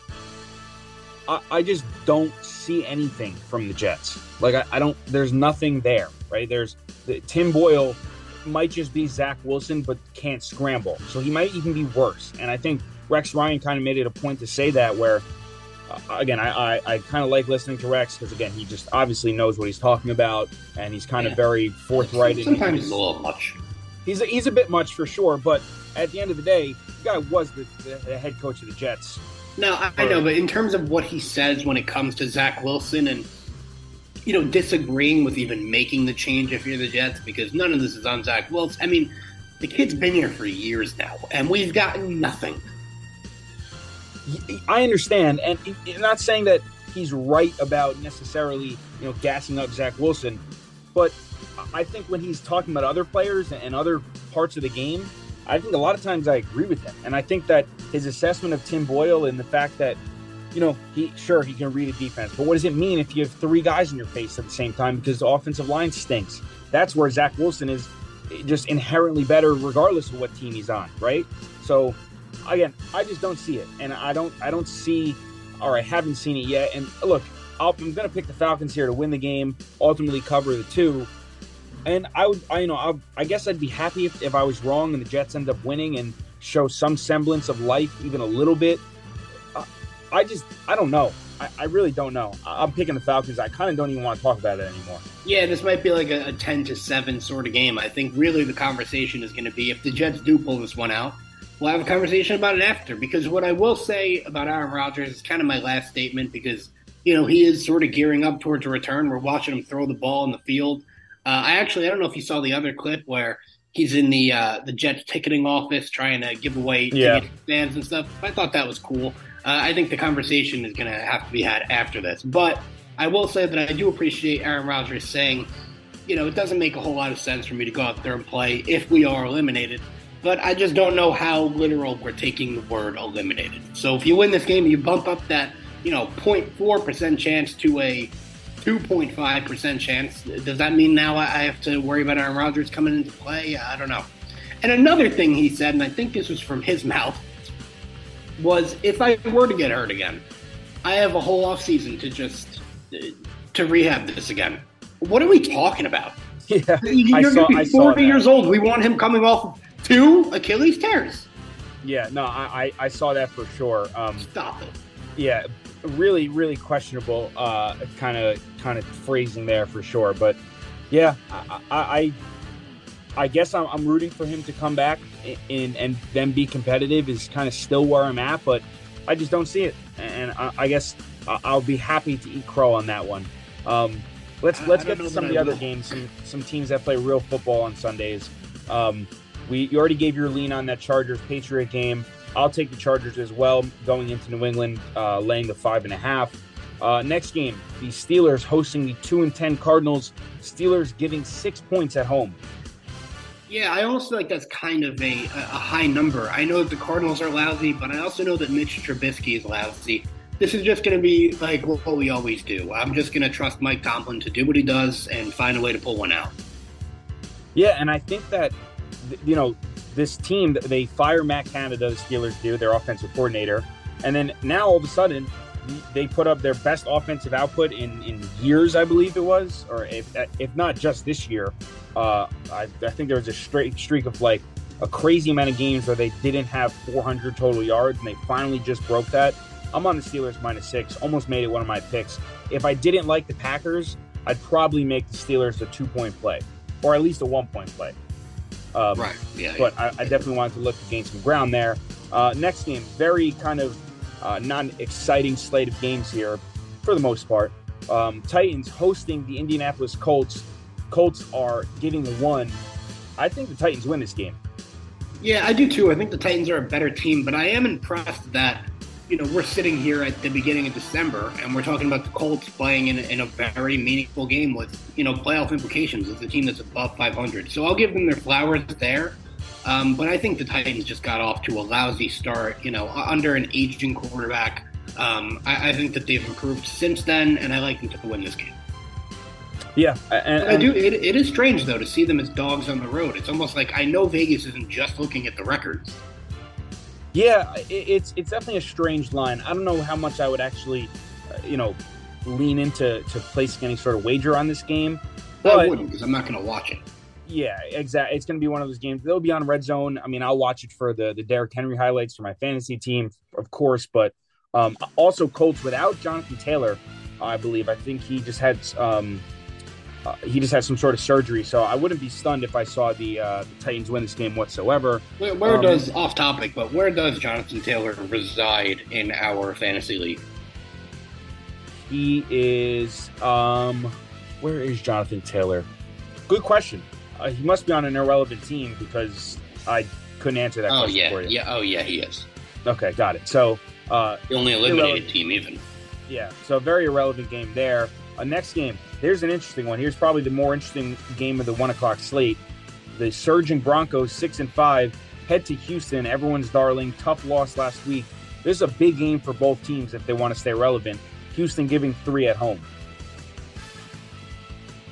I, I just don't see anything from the Jets. Like I, I don't. There's nothing there, right? There's the, Tim Boyle might just be Zach Wilson, but can't scramble. So he might even be worse. And I think Rex Ryan kind of made it a point to say that. Where uh, again, I I, I kind of like listening to Rex because again, he just obviously knows what he's talking about, and he's kind of Yeah. very forthright. Sometimes his- it's a little much. he's a, he's a bit much for sure. But at the end of the day, the guy was the, the, the head coach of the Jets. No, I, I know, but in terms of what he says when it comes to Zach Wilson and you know disagreeing with even making the change if you're the Jets, because none of this is on Zach Wilson. I mean, the kid's been here for years now, and we've gotten nothing. I understand, and I'm not saying that he's right about necessarily, you know, gassing up Zach Wilson, but I think when he's talking about other players and other parts of the game, I think a lot of times I agree with him, and I think that his assessment of Tim Boyle and the fact that, you know, he sure he can read a defense, but what does it mean if you have three guys in your face at the same time because the offensive line stinks? That's where Zach Wilson is just inherently better, regardless of what team he's on, right? So, again, I just don't see it, and I don't, I don't see, or I haven't seen it yet. And look, i am going to pick the Falcons here to win the game, ultimately cover the two. And I would, I you know, I, I guess I'd be happy if, if I was wrong and the Jets end up winning and show some semblance of life, even a little bit. I, I just, I don't know. I, I, really don't know. I'm picking the Falcons. I kind of don't even want to talk about it anymore. Yeah, this might be like a, a 10 to 7 sort of game. I think really the conversation is going to be if the Jets do pull this one out, we'll have a conversation about it after. Because what I will say about Aaron Rodgers is kind of my last statement because you know, he is sort of gearing up towards a return. We're watching him throw the ball in the field. Uh, I actually, I don't know if you saw the other clip where he's in the uh, the Jets ticketing office trying to give away yeah. fans and stuff. I thought that was cool. Uh, I think the conversation is going to have to be had after this. But I will say that I do appreciate Aaron Rodgers saying, you know, it doesn't make a whole lot of sense for me to go out there and play if we are eliminated. But I just don't know how literal we're taking the word eliminated. So if you win this game, you bump up that you know 0.4% chance to a 2.5% chance. Does that mean now I have to worry about Aaron Rodgers coming into play? I don't know. And another thing he said, and I think this was from his mouth, was if I were to get hurt again, I have a whole off season to just to rehab this again. What are we talking about? Yeah, You're I saw, 40 years old. We want him coming off two Achilles tears. Yeah, no, I, I, I saw that for sure. Um, Stop it. Yeah, really, really questionable uh kind of kind of phrasing there for sure. But yeah, I I, I guess I'm, I'm, rooting for him to come back in and then be competitive is kind of still where I'm at, but I just don't see it. And I, I guess I'll be happy to eat crow on that one. Um, let's let's get to some of the other games, some some teams that play real football on Sundays. Um, we you already gave your lean on that Chargers Patriot game. I'll take the Chargers as well, going into New England, uh, laying the five and a half. Uh, next game, the Steelers hosting the two and ten Cardinals. Steelers giving six points at home. Yeah, I also feel like that's kind of a, a high number. I know that the Cardinals are lousy, but I also know that Mitch Trubisky is lousy. This is just going to be like what we always do. I'm just going to trust Mike Tomlin to do what he does and find a way to pull one out. Yeah, and I think that you know this team, they fire Matt Canada, the Steelers do, their offensive coordinator. And then now all of a sudden, they put up their best offensive output in, in years, I believe it was, or if, if not just this year. Uh, I, I think there was a straight streak of like a crazy amount of games where they didn't have 400 total yards, and they finally just broke that. I'm on the Steelers minus six, almost made it one of my picks. If I didn't like the Packers, I'd probably make the Steelers a two point play, or at least a one point play. Um, right. Yeah. But I, I, definitely wanted to look to gain some ground there. Uh, next game, very kind of uh, non-exciting slate of games here, for the most part. Um, Titans hosting the Indianapolis Colts. Colts are giving one. I think the Titans win this game. Yeah, I do too. I think the Titans are a better team, but I am impressed that you know, we're sitting here at the beginning of December and we're talking about the Colts playing in, in a very meaningful game with, you know, playoff implications. It's a team that's above 500. So I'll give them their flowers there. Um, but I think the Titans just got off to a lousy start, you know, under an aging quarterback. Um, I, I, think that they've improved since then, and I like them to win this game. Yeah, and, and I do. It, it is strange though to see them as dogs on the road. It's almost like I know Vegas isn't just looking at the records. Yeah, it's it's definitely a strange line. I don't know how much I would actually, uh, you know, lean into to placing any sort of wager on this game. I wouldn't because I'm not going to watch it. Yeah, exactly. It's going to be one of those games. They'll be on Red Zone. I mean, I'll watch it for the the Derrick Henry highlights for my fantasy team, of course. But um, also Colts without Jonathan Taylor, I believe. I think he just had um, uh, he just had some sort of surgery, so I wouldn't be stunned if I saw the, uh, the Titans win this game whatsoever. Where, where um, does off topic, but where does Jonathan Taylor reside in our fantasy league? He is um, where is Jonathan Taylor? Good question. Uh, he must be on an irrelevant team because I couldn't answer that. Oh question yeah, for you. yeah, oh yeah, he is. Okay, got it. So uh, the only eliminated team, even. Yeah, so very irrelevant game there. Uh, next game, there's an interesting one. Here's probably the more interesting game of the one o'clock slate. The surging Broncos, six and five, head to Houston, everyone's darling. Tough loss last week. this is a big game for both teams if they want to stay relevant. Houston giving three at home.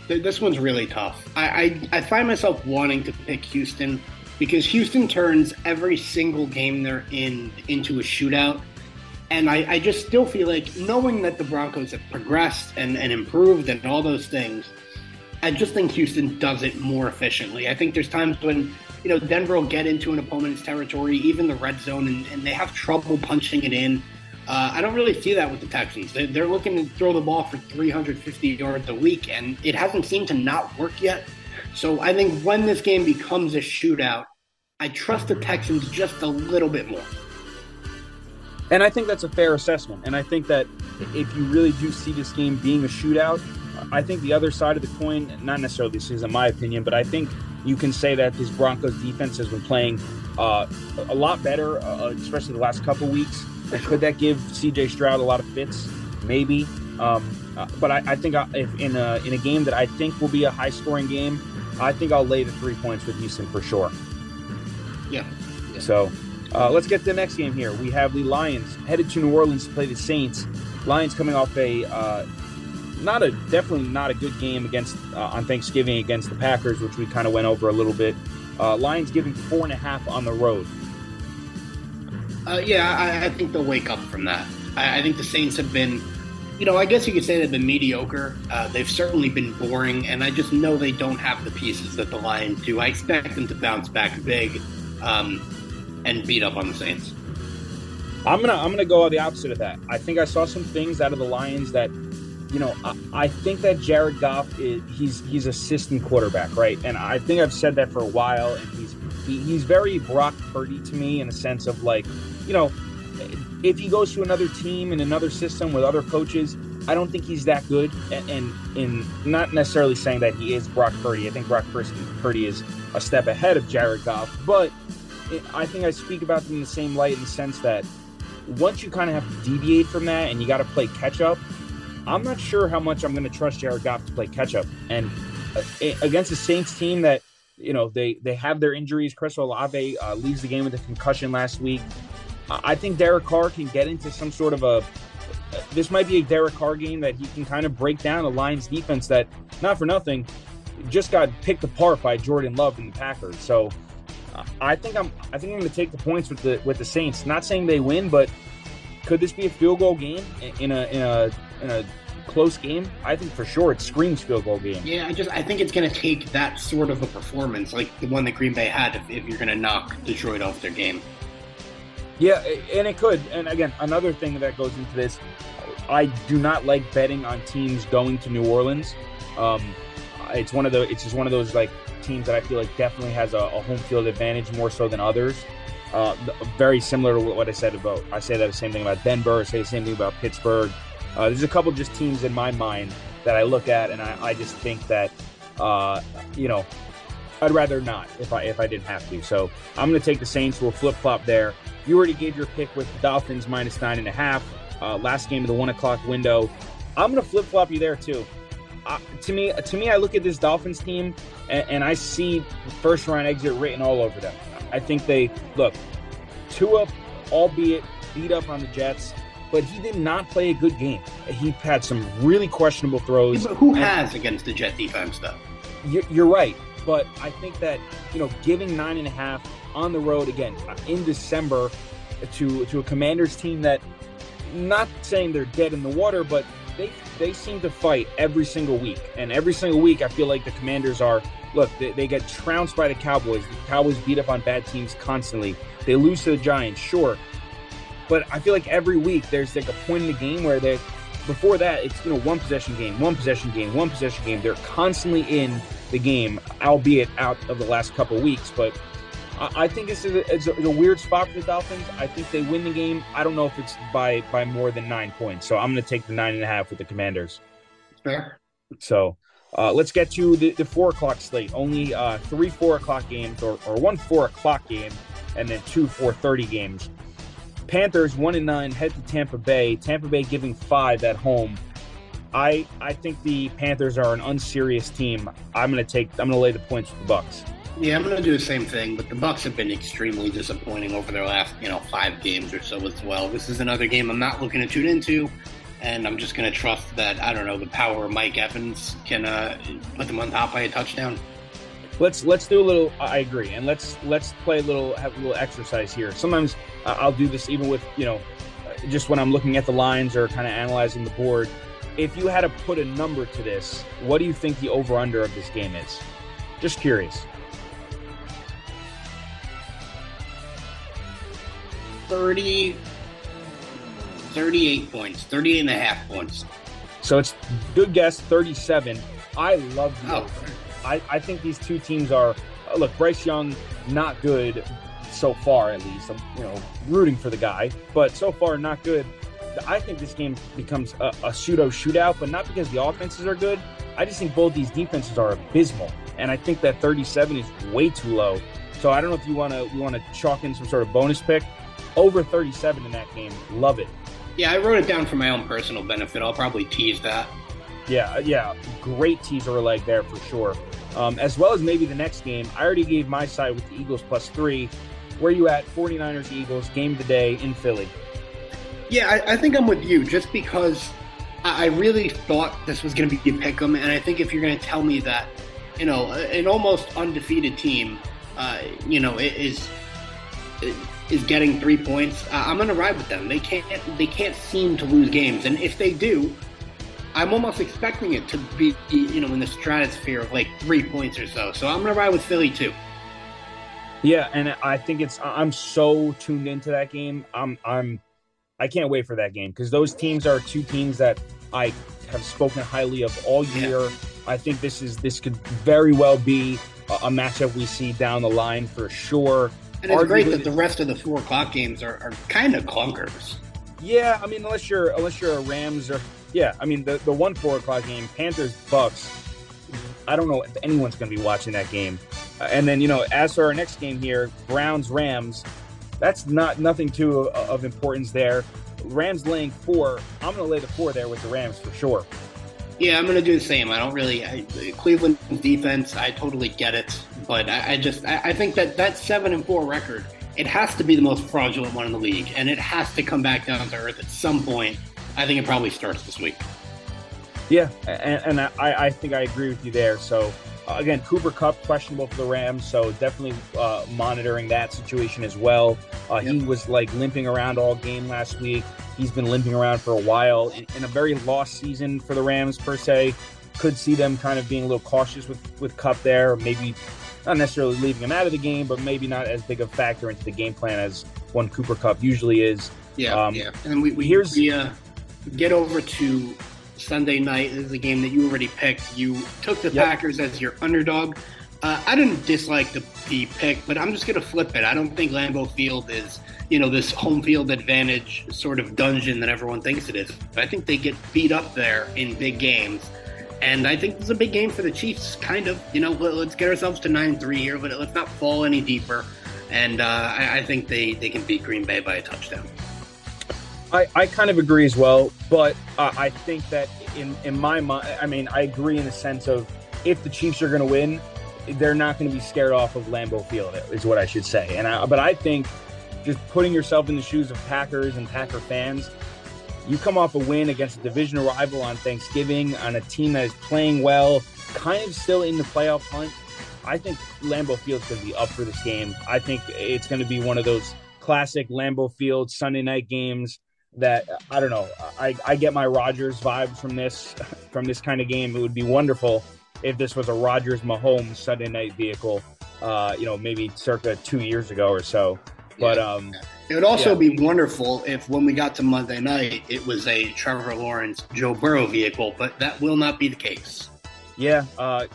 This one's really tough. I, I, I find myself wanting to pick Houston because Houston turns every single game they're in into a shootout. And I, I just still feel like knowing that the Broncos have progressed and, and improved and all those things, I just think Houston does it more efficiently. I think there's times when, you know, Denver will get into an opponent's territory, even the red zone, and, and they have trouble punching it in. Uh, I don't really see that with the Texans. They're, they're looking to throw the ball for 350 yards a week, and it hasn't seemed to not work yet. So I think when this game becomes a shootout, I trust the Texans just a little bit more. And I think that's a fair assessment. And I think that if you really do see this game being a shootout, I think the other side of the coin, not necessarily this is in my opinion, but I think you can say that this Broncos defense has been playing uh, a lot better, uh, especially the last couple weeks. Could that give CJ Stroud a lot of fits? Maybe. Um, uh, but I, I think I, if in a in a game that I think will be a high scoring game, I think I'll lay the three points with Houston for sure. Yeah. yeah. So uh, let's get to the next game here. We have the Lions headed to New Orleans to play the Saints. Lions coming off a uh, not a definitely not a good game against uh, on Thanksgiving against the Packers, which we kind of went over a little bit. Uh, Lions giving four and a half on the road. Uh, yeah, I, I, think they'll wake up from that. I, I, think the Saints have been, you know, I guess you could say they've been mediocre. Uh, they've certainly been boring, and I just know they don't have the pieces that the Lions do. I expect them to bounce back big um, and beat up on the Saints. I'm gonna I'm gonna go the opposite of that. I think I saw some things out of the Lions that, you know, I, I think that Jared Goff is he's he's a system quarterback, right? And I think I've said that for a while, and he's he, he's very Brock Purdy to me in a sense of like you know, if he goes to another team in another system with other coaches, I don't think he's that good. And, and in not necessarily saying that he is Brock Purdy. I think Brock Purdy is a step ahead of Jared Goff. But I think I speak about them in the same light in the sense that once you kind of have to deviate from that and you got to play catch up, I'm not sure how much I'm going to trust Jared Goff to play catch up. And uh, against the Saints team that you know they they have their injuries. Chris Olave uh, leaves the game with a concussion last week. I think Derek Carr can get into some sort of a. This might be a Derek Carr game that he can kind of break down a Lions defense that, not for nothing, just got picked apart by Jordan Love and the Packers. So, I think I'm. I think I'm going to take the points with the with the Saints. Not saying they win, but could this be a field goal game in a in a in a close game? I think for sure it screams field goal game. Yeah, I just I think it's going to take that sort of a performance like the one that Green Bay had if, if you're going to knock Detroit off their game. Yeah, and it could. And again, another thing that goes into this, I do not like betting on teams going to New Orleans. Um, it's one of the. It's just one of those like teams that I feel like definitely has a, a home field advantage more so than others. Uh, very similar to what I said about. I say that the same thing about Denver. Say the same thing about Pittsburgh. Uh, there's a couple just teams in my mind that I look at, and I, I just think that uh, you know I'd rather not if I if I didn't have to. So I'm going to take the Saints. We'll flip flop there. You already gave your pick with the Dolphins minus nine and a half. Uh, last game of the one o'clock window. I'm going to flip flop you there too. To me, to me, I look at this Dolphins team and, and I see first round exit written all over them. I think they look two Tua, albeit beat up on the Jets, but he did not play a good game. He had some really questionable throws. Yeah, but who has against the Jet defense, though? You're right, but I think that you know, giving nine and a half on the road again uh, in December to to a Commanders team that, not saying they're dead in the water, but they seem to fight every single week, and every single week I feel like the Commanders are. Look, they, they get trounced by the Cowboys. The Cowboys beat up on bad teams constantly. They lose to the Giants, sure, but I feel like every week there's like a point in the game where they before that, it's you know one possession game, one possession game, one possession game. They're constantly in the game, albeit out of the last couple weeks. But I, think this is a, it's, a, it's a, weird spot for the Dolphins. I think they win the game. I don't know if it's by by more than nine points. So I'm going to take the nine and a half with the Commanders. Fair. So uh, let's get to the, the four o'clock slate. Only uh, three four o'clock games, or, or one four o'clock game, and then two four thirty games. Panthers one and nine head to Tampa Bay. Tampa Bay giving five at home. I I think the Panthers are an unserious team. I'm gonna take I'm gonna lay the points with the Bucs. Yeah, I'm going to do the same thing, but the Bucs have been extremely disappointing over their last, you know, five games or so as well. This is another game I'm not looking to tune into, and I'm just going to trust that I don't know the power of Mike Evans can uh, put them on top by a touchdown. Let's let's do a little. I agree, and let's let's play a little have a little exercise here. Sometimes I'll do this even with you know, just when I'm looking at the lines or kind of analyzing the board. If you had to put a number to this, what do you think the over under of this game is? Just curious. 30, 38 points, 38 and a half points. So it's good guess, 37. I love the oh. I, I think these two teams are uh, look, Bryce Young, not good so far at least. I'm you know rooting for the guy, but so far not good. I think this game becomes a, a pseudo shootout, but not because the offenses are good. I just think both these defenses are abysmal, and I think that 37 is way too low. So I don't know if you want to you want to chalk in some sort of bonus pick over 37 in that game. Love it. Yeah, I wrote it down for my own personal benefit. I'll probably tease that. Yeah, uh, yeah, great teaser leg there for sure. Um, as well as maybe the next game. I already gave my side with the Eagles plus three. Where you at? 49ers Eagles game of the day in Philly. Yeah, I, I think I'm with you just because I, I really thought this was going to be a pick 'em, and I think if you're going to tell me that, you know, an almost undefeated team, uh, you know, is is getting three points, uh, I'm going to ride with them. They can't they can't seem to lose games, and if they do, I'm almost expecting it to be you know in the stratosphere of like three points or so. So I'm going to ride with Philly too. Yeah, and I think it's I'm so tuned into that game. I'm I'm I can't wait for that game because those teams are two teams that I have spoken highly of all year. Yeah. I think this is this could very well be a, a matchup we see down the line for sure. And it's Arguably, great that the rest of the four o'clock games are, are kind of clunkers. Yeah, I mean, unless you're unless you're a Rams or yeah, I mean the the one four o'clock game, Panthers Bucs. I don't know if anyone's going to be watching that game. Uh, and then you know, as for our next game here, Browns Rams. That's not nothing too of, of importance there. Rams laying four. I'm going to lay the four there with the Rams for sure. Yeah, I'm going to do the same. I don't really I, Cleveland defense. I totally get it, but I, I just I, I, think that that seven and four record it has to be the most fraudulent one in the league, and it has to come back down to earth at some point. I think it probably starts this week. Yeah, and, and I, I think I agree with you there. So uh, again, Cooper Kupp questionable for the Rams, so definitely uh, monitoring that situation as well. Uh, yep. He was like limping around all game last week. He's been limping around for a while in, in, a very lost season for the Rams per se. Could see them kind of being a little cautious with with Kupp there, maybe not necessarily leaving him out of the game, but maybe not as big a factor into the game plan as one Cooper Kupp usually is. Yeah, um, yeah. And we, we here's we, uh, get over to Sunday night. This is a game that you already picked. You took the yep. Packers as your underdog. Uh, I didn't dislike the, the pick, but I'm just going to flip it. I don't think Lambeau Field is, you know, this home field advantage sort of dungeon that everyone thinks it is. I think they get beat up there in big games. And I think this is a big game for the Chiefs, kind of. You know, let's get ourselves to 9 3 here, but let's not fall any deeper. And uh, I, I think they, they can beat Green Bay by a touchdown. I, I kind of agree as well, but uh, I think that in in my mind, I mean, I agree in the sense of if the Chiefs are going to win, they're not going to be scared off of Lambeau Field, is what I should say. And I, but I think just putting yourself in the shoes of Packers and Packer fans, you come off a win against a division rival on Thanksgiving on a team that is playing well, kind of still in the playoff hunt. I think Lambeau Field's going to be up for this game. I think it's going to be one of those classic Lambeau Field Sunday night games that I don't know. I, I get my Rodgers vibes from this from this kind of game. It would be wonderful if this was a Rodgers Mahomes Sunday night vehicle. Uh, you know, maybe circa two years ago or so. But um, it would also yeah. be wonderful if when we got to Monday night, it was a Trevor Lawrence Joe Burrow vehicle. But that will not be the case. Yeah, uh,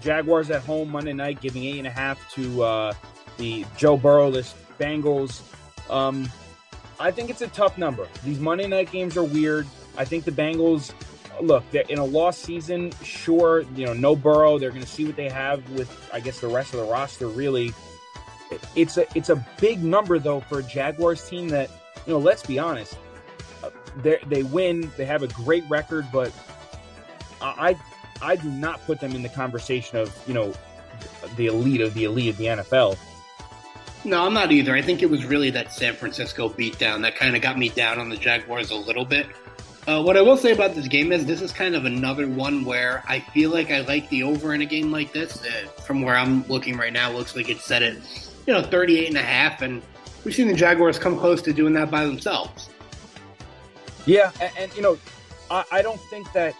Jaguars at home Monday night, giving eight and a half to uh, the Joe Burrowless Bengals. Um, I think it's a tough number. These Monday night games are weird. I think the Bengals, look, they're in a lost season, sure, you know, no Burrow. They're going to see what they have with, I guess, the rest of the roster. Really, it's a it's a big number though for a Jaguars team that, you know, let's be honest, uh, they win. They have a great record, but I I do not put them in the conversation of you know the elite of the elite of the NFL. No, I'm not either. I think it was really that San Francisco beatdown that kind of got me down on the Jaguars a little bit. Uh, what I will say about this game is this is kind of another one where I feel like I like the over in a game like this. Uh, from where I'm looking right now, looks like it's set at you know 38 and a half, and we've seen the Jaguars come close to doing that by themselves. Yeah, and, and you know, I, I, don't think that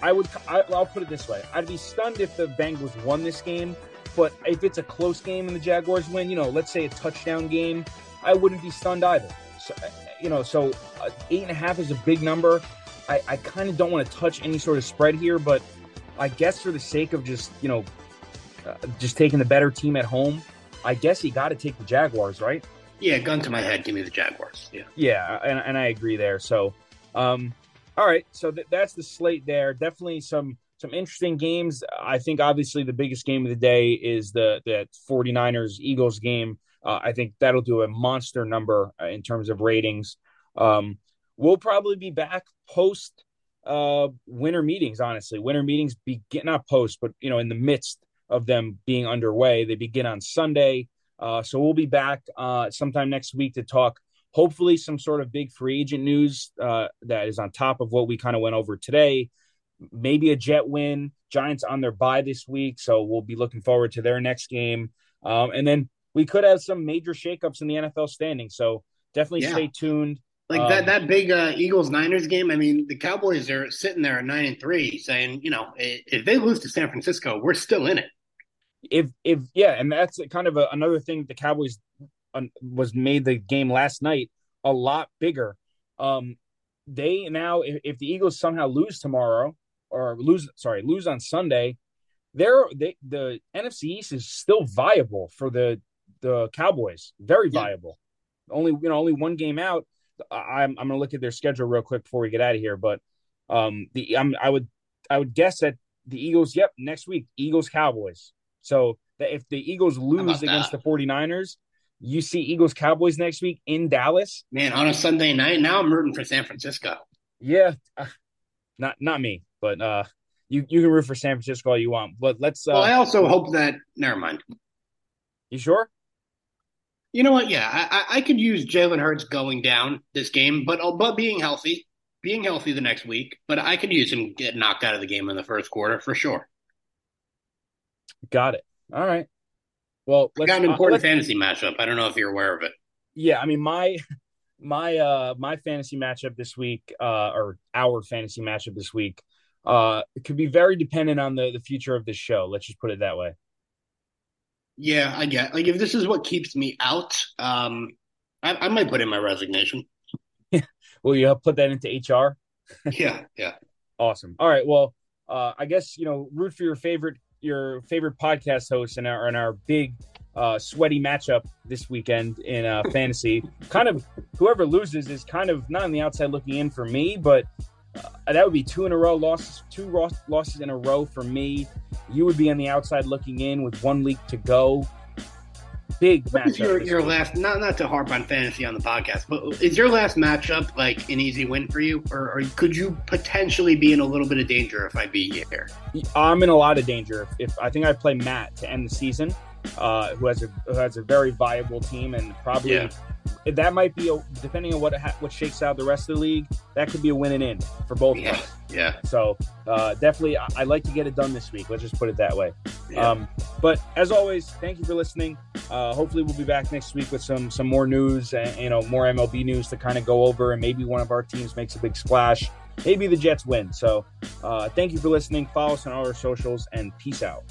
I would. I, will put it this way: I'd be stunned if the Bengals won this game, but if it's a close game and the Jaguars win, you know, let's say a touchdown game, I wouldn't be stunned either. So, you know, so uh, eight and a half is a big number. I, I kind of don't want to touch any sort of spread here, but I guess for the sake of just you know, uh, just taking the better team at home, I guess he got to take the Jaguars, right? Yeah, gun to my head, give me the Jaguars. Yeah, yeah, and, and I agree there. So, um, all right, so th- that's the slate there. Definitely some some interesting games. I think obviously the biggest game of the day is the the 49ers Eagles game. Uh, I think that'll do a monster number uh, in terms of ratings. Um, we'll probably be back post uh, winter meetings. Honestly, winter meetings begin not post, but you know, in the midst of them being underway, they begin on Sunday. Uh, so we'll be back uh, sometime next week to talk. Hopefully, some sort of big free agent news uh, that is on top of what we kind of went over today. Maybe a Jet win. Giants on their bye this week, so we'll be looking forward to their next game. Um, and then we could have some major shakeups in the NFL standings. So definitely yeah. stay tuned. Like um, that that big uh, Eagles Niners game. I mean, the Cowboys are sitting there at nine and three, saying, you know, if they lose to San Francisco, we're still in it. If if yeah, and that's kind of a, another thing. The Cowboys uh, was made the game last night a lot bigger. Um, they now, if, if the Eagles somehow lose tomorrow or lose, sorry, lose on Sunday, they're they the NFC East is still viable for the the Cowboys. Very yeah. viable. Only you know only one game out. I'm I'm gonna look at their schedule real quick before we get out of here. But um the I'm, I would I would guess that the Eagles. Yep, next week Eagles Cowboys. So that if the Eagles lose against the 49ers, you see Eagles Cowboys next week in Dallas. Man, on a Sunday night. Now I'm rooting for San Francisco. Yeah, uh, not not me, but uh, you you can root for San Francisco all you want. But let's. Uh, well, I also hope that. Never mind. You sure? You know what? Yeah, I, I could use Jalen Hurts going down this game, but uh, but being healthy, being healthy the next week. But I could use him get knocked out of the game in the first quarter for sure. Got it. All right. Well, let's, got an uh, important uh, fantasy matchup. I don't know if you're aware of it. Yeah, I mean my my uh my fantasy matchup this week, uh, or our fantasy matchup this week, uh, it could be very dependent on the the future of this show. Let's just put it that way. Yeah, I get. Like if this is what keeps me out, um, I, I might put in my resignation. Will you put that into HR? yeah, yeah. Awesome. All right. Well, uh, I guess you know, root for your favorite your favorite podcast host in our our big uh, sweaty matchup this weekend in uh, fantasy. kind of whoever loses is kind of not on the outside looking in for me, but uh, that would be two in a row losses, two losses in a row for me. You would be on the outside looking in with one week to go big what matchup. Your, your last, not not to harp on fantasy on the podcast, but is your last matchup like an easy win for you, or, or could you potentially be in a little bit of danger if I beat you here? I'm in a lot of danger. If, if I think I play Matt to end the season, uh, who has a who has a very viable team and probably yeah that might be a, depending on what what shakes out the rest of the league. That could be a win and in for both yeah. Yeah. So uh, definitely, I, would like to get it done this week. Let's just put it that way. Yeah. Um, but as always, thank you for listening. Uh, hopefully, we'll be back next week with some some more news and you know more MLB news to kind of go over, and maybe one of our teams makes a big splash. Maybe the Jets win. So, uh, thank you for listening. Follow us on all our socials, and peace out.